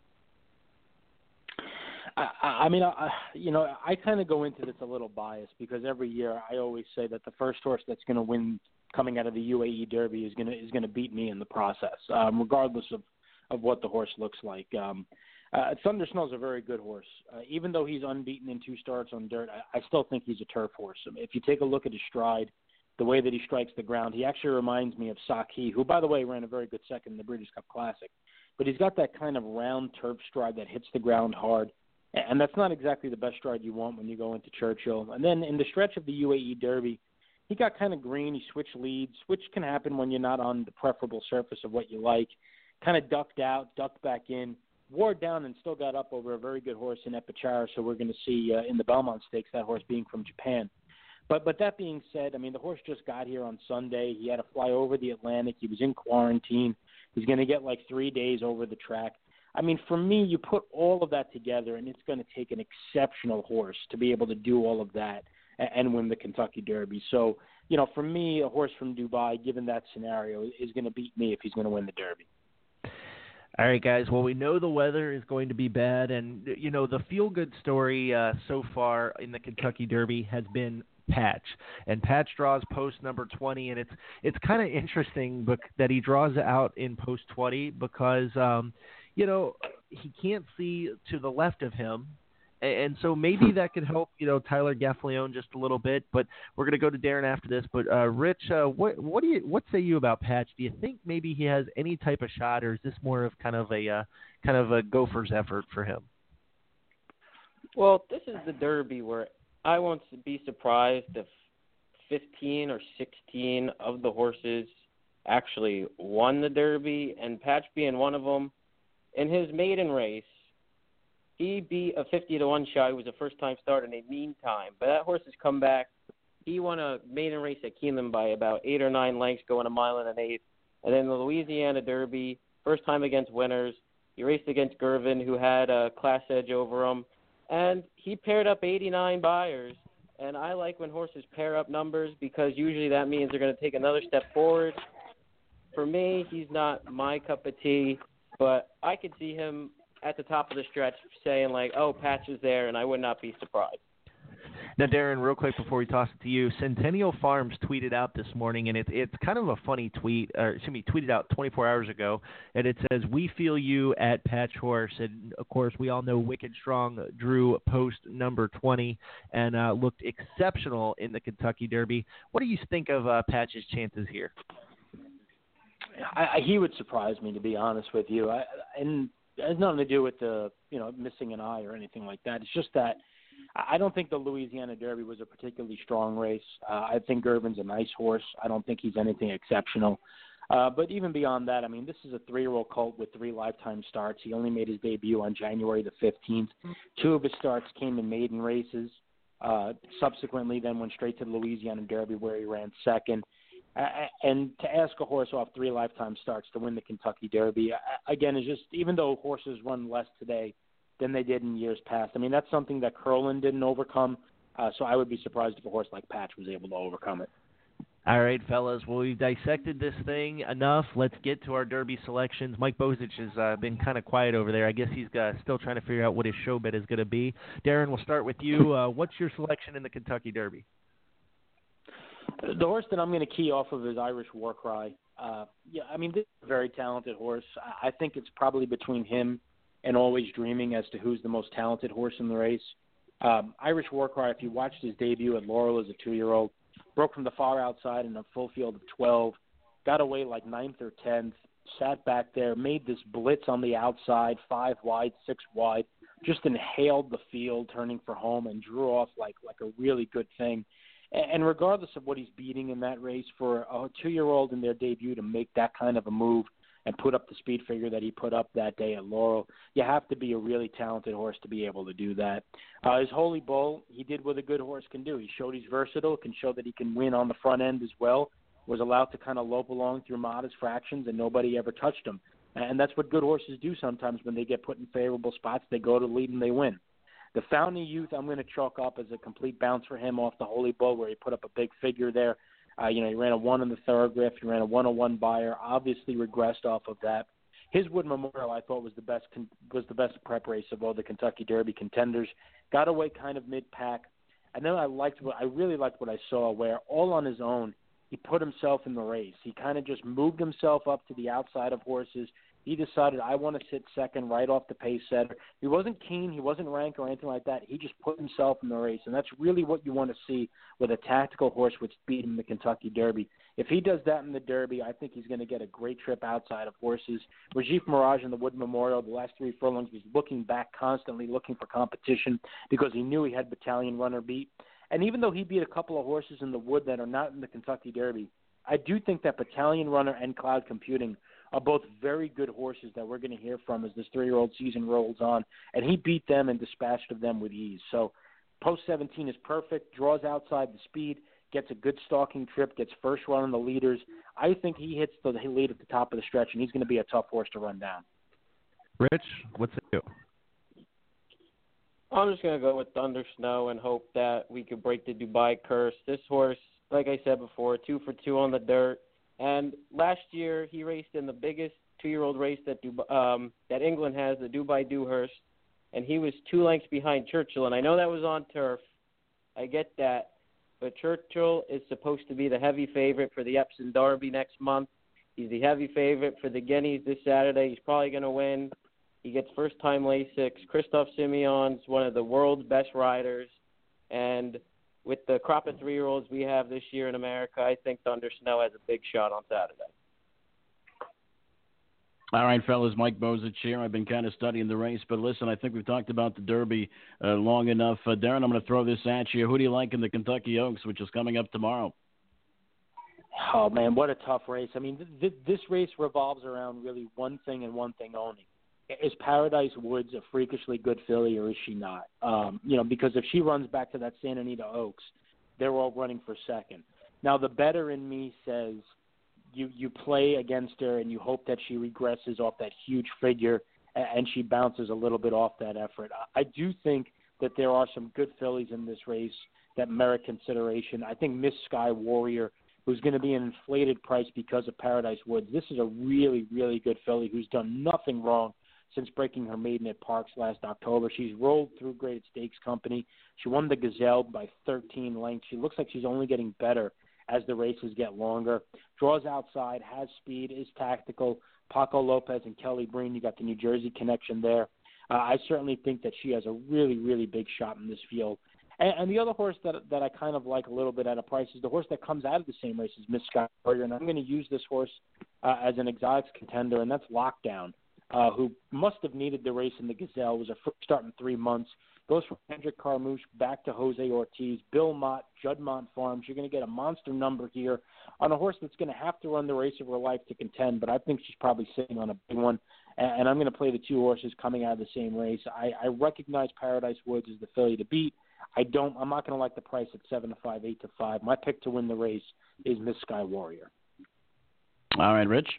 I, I mean, I, you know, I kind of go into this a little biased because every year I always say that the first horse that's going to win coming out of the UAE Derby is going to is going to beat me in the process, um, regardless of of what the horse looks like. Um, uh, Thunder Snow's a very good horse. Uh, even though he's unbeaten in two starts on dirt, I, I still think he's a turf horse. If you take a look at his stride, the way that he strikes the ground, he actually reminds me of Sakhee, who, by the way, ran a very good second in the Breeders' Cup Classic. But he's got that kind of round turf stride that hits the ground hard and that's not exactly the best stride you want when you go into Churchill. And then in the stretch of the UAE Derby, he got kind of green. He switched leads, which can happen when you're not on the preferable surface of what you like. Kind of ducked out, ducked back in, wore down, and still got up over a very good horse in Epicharis. So we're going to see uh, in the Belmont Stakes that horse being from Japan. But but that being said, I mean the horse just got here on Sunday. He had to fly over the Atlantic. He was in quarantine. He's going to get like three days over the track. I mean, for me, you put all of that together, and it's going to take an exceptional horse to be able to do all of that and, and win the Kentucky Derby. So, you know, for me, a horse from Dubai, given that scenario, is going to beat me if he's going to win the Derby. All right, guys. Well, we know the weather is going to be bad, and you know the feel-good story uh, so far in the Kentucky Derby has been Patch, and Patch draws post number twenty, and it's it's kind of interesting that he draws out in post twenty because um, you know, he can't see to the left of him. And and so maybe that could help, you know, Tyler Gaffalione just a little bit. But we're going to go to Darin after this. But uh, Rich, uh, what what do you what say you about Patch? Do you think maybe he has any type of shot, or is this more of kind of a uh, kind of a Gophers effort for him? Well, this is the Derby where I won't be surprised if 15 or 16 of the horses actually won the Derby, and Patch being one of them in his maiden race, he beat a 50 to 1 shot who was a first time starter named Meantime. But that horse has come back. He won a maiden race at Keeneland by about eight or nine lengths, going a mile and an eighth. And then the Louisiana Derby, first time against winners. He raced against Girvin, who had a class edge over him. And he paired up 89 Beyers. And I like when horses pair up numbers because usually that means they're going to take another step forward. For me, he's not my cup of tea. But I could see him at the top of the stretch saying like, "Oh, Patch is there," and I would not be surprised. Now, Darin, real quick before we toss it to you, Centennial Farms tweeted out this morning, and it's it's kind of a funny tweet. Or excuse me, tweeted out 24 hours ago, and it says, "We feel you at Patch Horse." And of course, we all know Wicked Strong drew post number 20 and uh, looked exceptional in the Kentucky Derby. What do you think of uh, Patch's chances here? I, I, he would surprise me to be honest with you. I, and it has nothing to do with the you know missing an eye or anything like that. It's just that I don't think the Louisiana Derby was a particularly strong race. Uh, I think Girvin's a nice horse. I don't think he's anything exceptional. Uh, but even beyond that, I mean, this is a three-year-old colt with three lifetime starts. He only made his debut on January the 15th. Two of his starts came in maiden races. Uh, subsequently, then went straight to the Louisiana Derby where he ran second and to ask a horse off three lifetime starts to win the Kentucky Derby again is just even though horses run less today than they did in years past. I mean that's something that Curlin didn't overcome. Uh, so I would be surprised if a horse like Patch was able to overcome it. All right, fellas. Well, we've dissected this thing enough. Let's get to our Derby selections. Mike Bozich has uh, been kind of quiet over there. I guess he's uh, still trying to figure out what his show bet is going to be. Darin, we'll start with you. Uh, what's your selection in the Kentucky Derby? The horse that I'm going to key off of is Irish Warcry. Uh, yeah, I mean, this is a very talented horse. I think it's probably between him and Always Dreaming as to who's the most talented horse in the race. Um, Irish Warcry, if you watched his debut at Laurel as a two-year-old, broke from the far outside in a full field of 12, got away like ninth or tenth, sat back there, made this blitz on the outside, five wide, six wide, just inhaled the field, turning for home, and drew off like like a really good thing. And regardless of what he's beating in that race, for a two-year-old in their debut to make that kind of a move, and put up the speed figure that he put up that day at Laurel. You have to be a really talented horse to be able to do that. Uh, his Holy Bull, he did what a good horse can do. He showed he's versatile, can show that he can win on the front end as well. Was allowed to kind of lope along through modest fractions, and nobody ever touched him. And that's what good horses do sometimes when they get put in favorable spots. They go to lead and they win. The Fountain of Youth, I'm going to chalk up as a complete bounce for him off the Holy Bull, where he put up a big figure there. Uh, you know, he ran a one in the thoroughbred, he ran a 101 Beyer, obviously regressed off of that. His Wood Memorial, I thought, was the best was the best prep race of all the Kentucky Derby contenders. Got away kind of mid pack, and then I liked what I really liked what I saw, where all on his own, he put himself in the race. He kind of just moved himself up to the outside of horses he decided I want to sit second right off the pace setter. He wasn't keen, he wasn't ranked or anything like that. He just put himself in the race, and that's really what you want to see with a tactical horse which beat him in the Kentucky Derby. If he does that in the Derby, I think he's going to get a great trip outside of horses. Rajiv Mirage in the Wood Memorial, the last three furlongs, was looking back constantly, looking for competition because he knew he had Battalion Runner beat. And even though he beat a couple of horses in the Wood that are not in the Kentucky Derby, I do think that Battalion Runner and Cloud Computing are both very good horses that we're going to hear from as this three-year-old season rolls on. And he beat them and dispatched of them with ease. So post 17 is perfect. Draws outside the speed, gets a good stalking trip, gets first run on the leaders. I think he hits the lead at the top of the stretch, and he's going to be a tough horse to run down. Rich, what's it do? I'm just going to go with Thunder Snow and hope that we could break the Dubai curse. This horse, like I said before, two for two on the dirt. And last year he raced in the biggest two-year-old race that Dubai, um, that England has, the Dubai Dewhurst, and he was two lengths behind Churchill. And I know that was on turf. I get that, but Churchill is supposed to be the heavy favorite for the Epsom Derby next month. He's the heavy favorite for the Guineas this Saturday. He's probably going to win. He gets first time Lasix. Christophe Soumillon's one of the world's best riders, and with the crop of three year olds we have this year in America, I think Thunder Snow has a big shot on Saturday. All right, fellas, Mike Bozich here. I've been kind of studying the race, but listen, I think we've talked about the Derby uh, long enough. Uh, Darin, I'm going to throw this at you. Who do you like in the Kentucky Oaks, which is coming up tomorrow? Oh man, what a tough race! I mean, th- th- this race revolves around really one thing and one thing only: is Paradise Woods a freakishly good filly or is she not? Um, you know, because if she runs back to that Santa Anita Oaks, they're all running for second. Now the bettor in me says you you play against her and you hope that she regresses off that huge figure and she bounces a little bit off that effort. I do think that there are some good fillies in this race that merit consideration. I think Miss Sky Warrior, who's going to be an inflated price because of Paradise Woods, this is a really, really good filly who's done nothing wrong since breaking her maiden at Parx last October. She's rolled through Graded Stakes Company. She won the Gazelle by 13 lengths. She looks like she's only getting better as the races get longer. Draws outside, has speed, is tactical. Paco Lopez and Kelly Breen, you got the New Jersey connection there. Uh, I certainly think that she has a really, really big shot in this field. And, and the other horse that that I kind of like a little bit at a price is the horse that comes out of the same race as Miss Sky Warrior, and I'm going to use this horse uh, as an exotics contender, and that's Lockdown uh, who must have needed the race in the Gazelle, was a first start in three months. Goes from Kendrick Carmouche back to Jose Ortiz, Bill Mott, Juddmonte Farms. You're going to get a monster number here on a horse that's going to have to run the race of her life to contend, but I think she's probably sitting on a big one. And, and I'm going to play the two horses coming out of the same race. I, I recognize Paradise Woods as the filly to beat. I don't. I'm not going to like the price at seven to five, eight to five. My pick to win the race is Miss Sky Warrior. All right, Rich.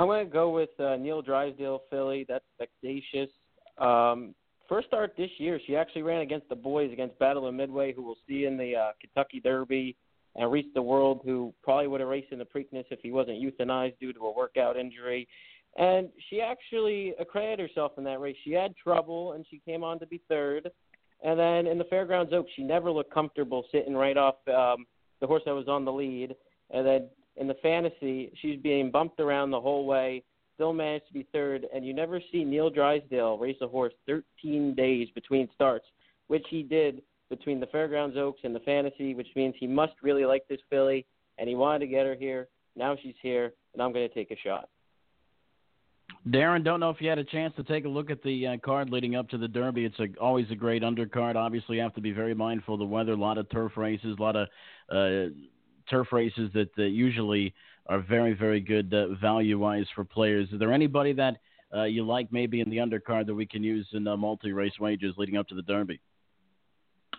I'm going to go with uh, Neil Drysdale filly. That's Vexatious. Um, first start this year, she actually ran against the boys against Battle of Midway, who we'll see in the uh, Kentucky Derby, and Reese the World, who probably would have raced in the Preakness if he wasn't euthanized due to a workout injury. And she actually accredited herself in that race. She had trouble, and she came on to be third. And then in the Fairgrounds Oaks, she never looked comfortable sitting right off um, the horse that was on the lead. And then in the fantasy, she's being bumped around the whole way, still managed to be third, and you never see Neil Drysdale race a horse 13 days between starts, which he did between the Fairgrounds Oaks and the fantasy, which means he must really like this filly, and he wanted to get her here. Now she's here, and I'm going to take a shot. Darin, don't know if you had a chance to take a look at the uh, card leading up to the Derby. It's a, always a great undercard. Obviously, you have to be very mindful of the weather. A lot of turf races, a lot of uh, turf races that, usually are very, very good uh, value wise for players. Is there anybody that uh, you like maybe in the undercard that we can use in uh, multi race wages leading up to the Derby?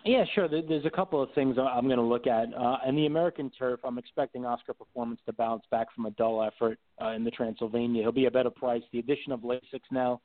Yeah, sure. There's a couple of things I'm going to look at. Uh, in the American turf, I'm expecting Oscar Performance to bounce back from a dull effort uh, in the Transylvania. He'll be a better price. The addition of Lasix now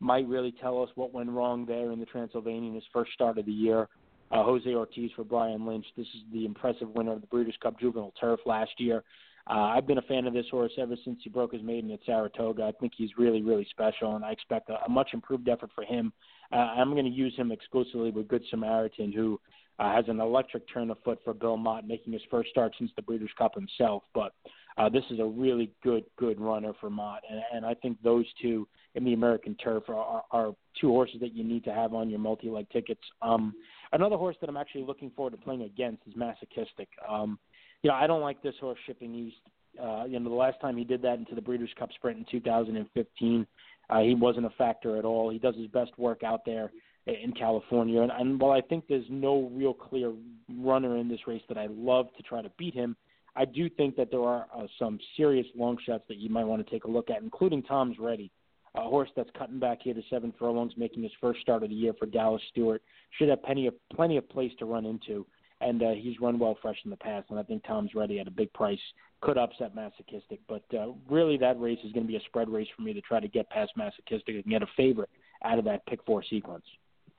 might really tell us what went wrong there in the Transylvania in his first start of the year. Uh, Jose Ortiz for Brian Lynch. This is the impressive winner of the Breeders' Cup Juvenile Turf last year. Uh, I've been a fan of this horse ever since he broke his maiden at Saratoga. I think he's really, really special, and I expect a, a much improved effort for him. Uh, I'm going to use him exclusively with Good Samaritan, who uh, has an electric turn of foot for Bill Mott, making his first start since the Breeders' Cup himself. But uh, this is a really good, good runner for Mott, and, and I think those two in the American turf are, are, are two horses that you need to have on your multi-leg tickets. Um, another horse that I'm actually looking forward to playing against is Masochistic. Um, you know, I don't like this horse shipping east. Uh, you know, the last time he did that into the Breeders' Cup Sprint in 2015, uh, he wasn't a factor at all. He does his best work out there in California, and, and while I think there's no real clear runner in this race that I love to try to beat him, I do think that there are uh, some serious long shots that you might want to take a look at, including Tom's Ready, a horse that's cutting back here to seven furlongs, making his first start of the year for Dallas Stewart. Should have plenty of plenty of place to run into and uh, he's run well fresh in the past. And I think Tom's ready at a big price. Could upset Masochistic, but uh, really that race is going to be a spread race for me to try to get past Masochistic and get a favorite out of that pick four sequence.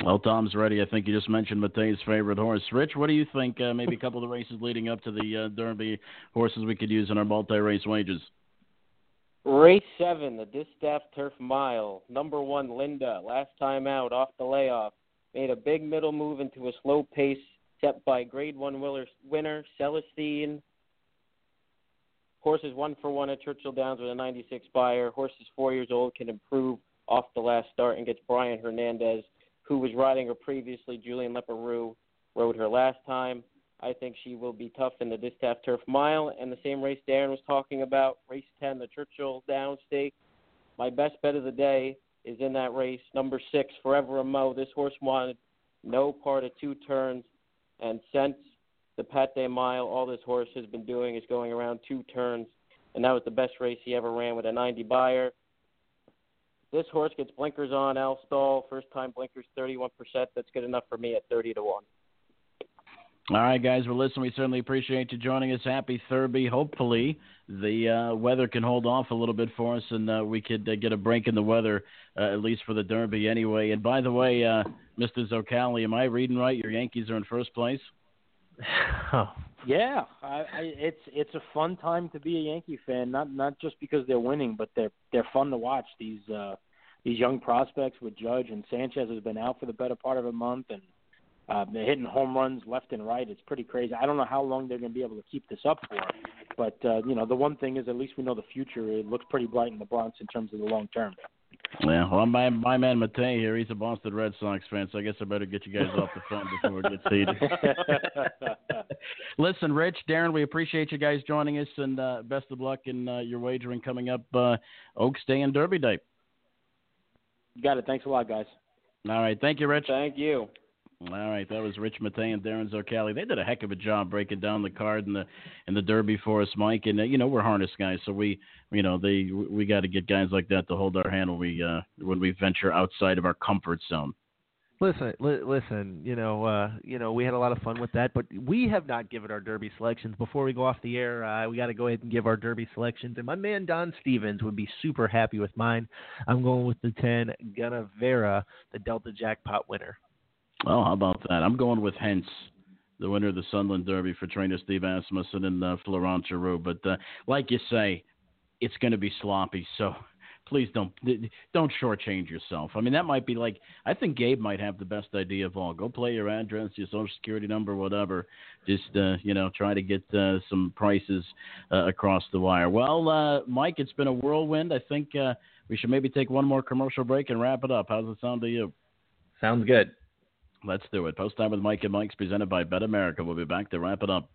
Well, Tom's ready. I think you just mentioned Mattei's favorite horse. Rich, what do you think? Uh, maybe a couple of the races leading up to the uh, Derby horses we could use in our multi-race wages. Race seven, the Distaff Turf Mile. Number one, Linda. Last time out, off the layoff, made a big middle move into a slow pace set by Grade One winner Celestine. Horses one for one at Churchill Downs with a 96 Beyer. Horse is four years old, can improve off the last start and gets Brian Hernandez, who was riding her previously. Julian Leparoux rode her last time. I think she will be tough in the Distaff Turf Mile. And the same race Darin was talking about, race 10, the Churchill Downs Stake. My best bet of the day is in that race, number six, Forever a Mo. This horse wanted no part of two turns. And since the Pat Day Mile, all this horse has been doing is going around two turns, and that was the best race he ever ran with a 90 Beyer. This horse gets blinkers on, Al Stall, first time blinkers 31%. That's good enough for me at 30 to 1. All right, guys. Well, listen, we certainly appreciate you joining us. Happy Thurby. Hopefully, the uh, weather can hold off a little bit for us, and uh, we could uh, get a break in the weather, uh, at least for the Derby, anyway. And by the way, uh, Mr. Zoccali, am I reading right? Your Yankees are in first place. <laughs> Oh. Yeah, I, I, it's it's a fun time to be a Yankee fan. Not not just because they're winning, but they're they're fun to watch. These uh, these young prospects with Judge and Sanchez has been out for the better part of a month, and uh, they're hitting home runs left and right. It's pretty crazy. I don't know how long they're going to be able to keep this up for, but uh, you know the one thing is at least we know the future. It looks pretty bright in the Bronx in terms of the long term. Yeah, well, my my man Mattei here, he's a Boston Red Sox fan, so I guess I better get you guys off the phone before it gets heated. <laughs> Listen, Rich, Darin, we appreciate you guys joining us, and uh, best of luck in uh, your wagering coming up uh, Oaks Day and Derby Day. You got it. Thanks a lot, guys. All right, thank you, Rich. Thank you. All right, that was Rich Mattei and Darin Zoccali. They did a heck of a job breaking down the card and the and the Derby for us, Mike. And uh, you know we're harness guys, so we you know they we got to get guys like that to hold our hand when we uh, when we venture outside of our comfort zone. Listen, li- listen. You know, uh, you know, we had a lot of fun with that, but we have not given our Derby selections. Before we go off the air, uh, we got to go ahead and give our Derby selections. And my man Don Stevens would be super happy with mine. I'm going with the ten Gunnevera, the Delta Jackpot winner. Well, how about that? I'm going with Hence, the winner of the Sunland Derby for trainer Steve Asmussen and uh, Florent Geroux. But uh, like you say, it's going to be sloppy. So please don't don't shortchange yourself. I mean, that might be like I think Gabe might have the best idea of all. Go play your address, your social security number, whatever. Just uh, you know, try to get uh, some prices uh, across the wire. Well, uh, Mike, it's been a whirlwind. I think uh, we should maybe take one more commercial break and wrap it up. How's it sound to you? Sounds good. Let's do it. Post time with Mike and Mike's presented by BetAmerica. We'll be back to wrap it up.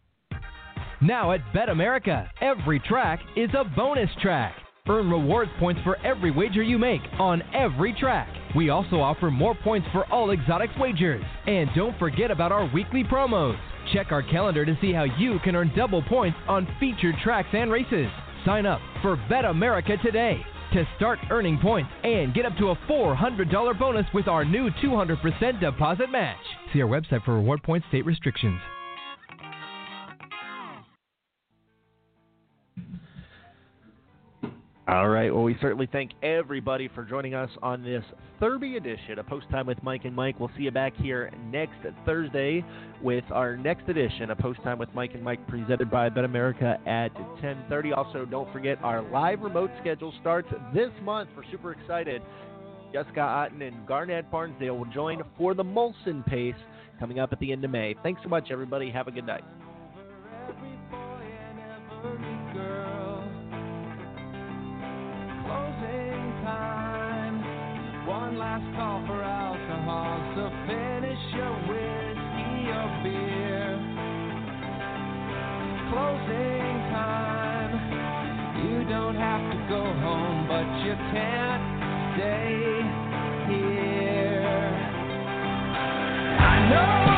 Now at BetAmerica, every track is a bonus track. Earn rewards points for every wager you make on every track. We also offer more points for all exotics wagers. And don't forget about our weekly promos. Check our calendar to see how you can earn double points on featured tracks and races. Sign up for BetAmerica today to start earning points and get up to a $400 bonus with our new 200% deposit match. See our website for reward points state restrictions. All right. Well, we certainly thank everybody for joining us on this Thurby edition of Post Time with Mike and Mike. We'll see you back here next Thursday with our next edition of Post Time with Mike and Mike, presented by BetAmerica at 10:30. Also, don't forget our live remote schedule starts this month. We're super excited. Jessica Otten and Garnet Barnsdale will join for the Molson Pace coming up at the end of May. Thanks so much, everybody. Have a good night. Last call for alcohol, so finish your whiskey or beer. Closing time. You don't have to go home, but you can't stay here. I know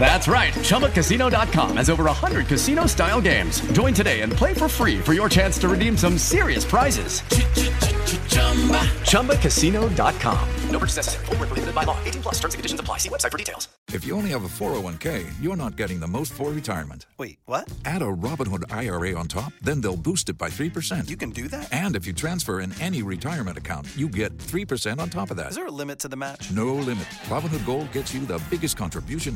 That's right. ChumbaCasino.com has over 100 casino style games. Join today and play for free for your chance to redeem some serious prizes. ChumbaCasino.com. No purchase necessary. Full prohibited by law. 18 plus terms and conditions apply. See website for details. If you only have a 401k, you're not getting the most for retirement. Wait, what? Add a Robinhood IRA on top, then they'll boost it by 3%. You can do that? And if you transfer in any retirement account, you get 3% on top of that. Is there a limit to the match? No limit. Robinhood Gold gets you the biggest contribution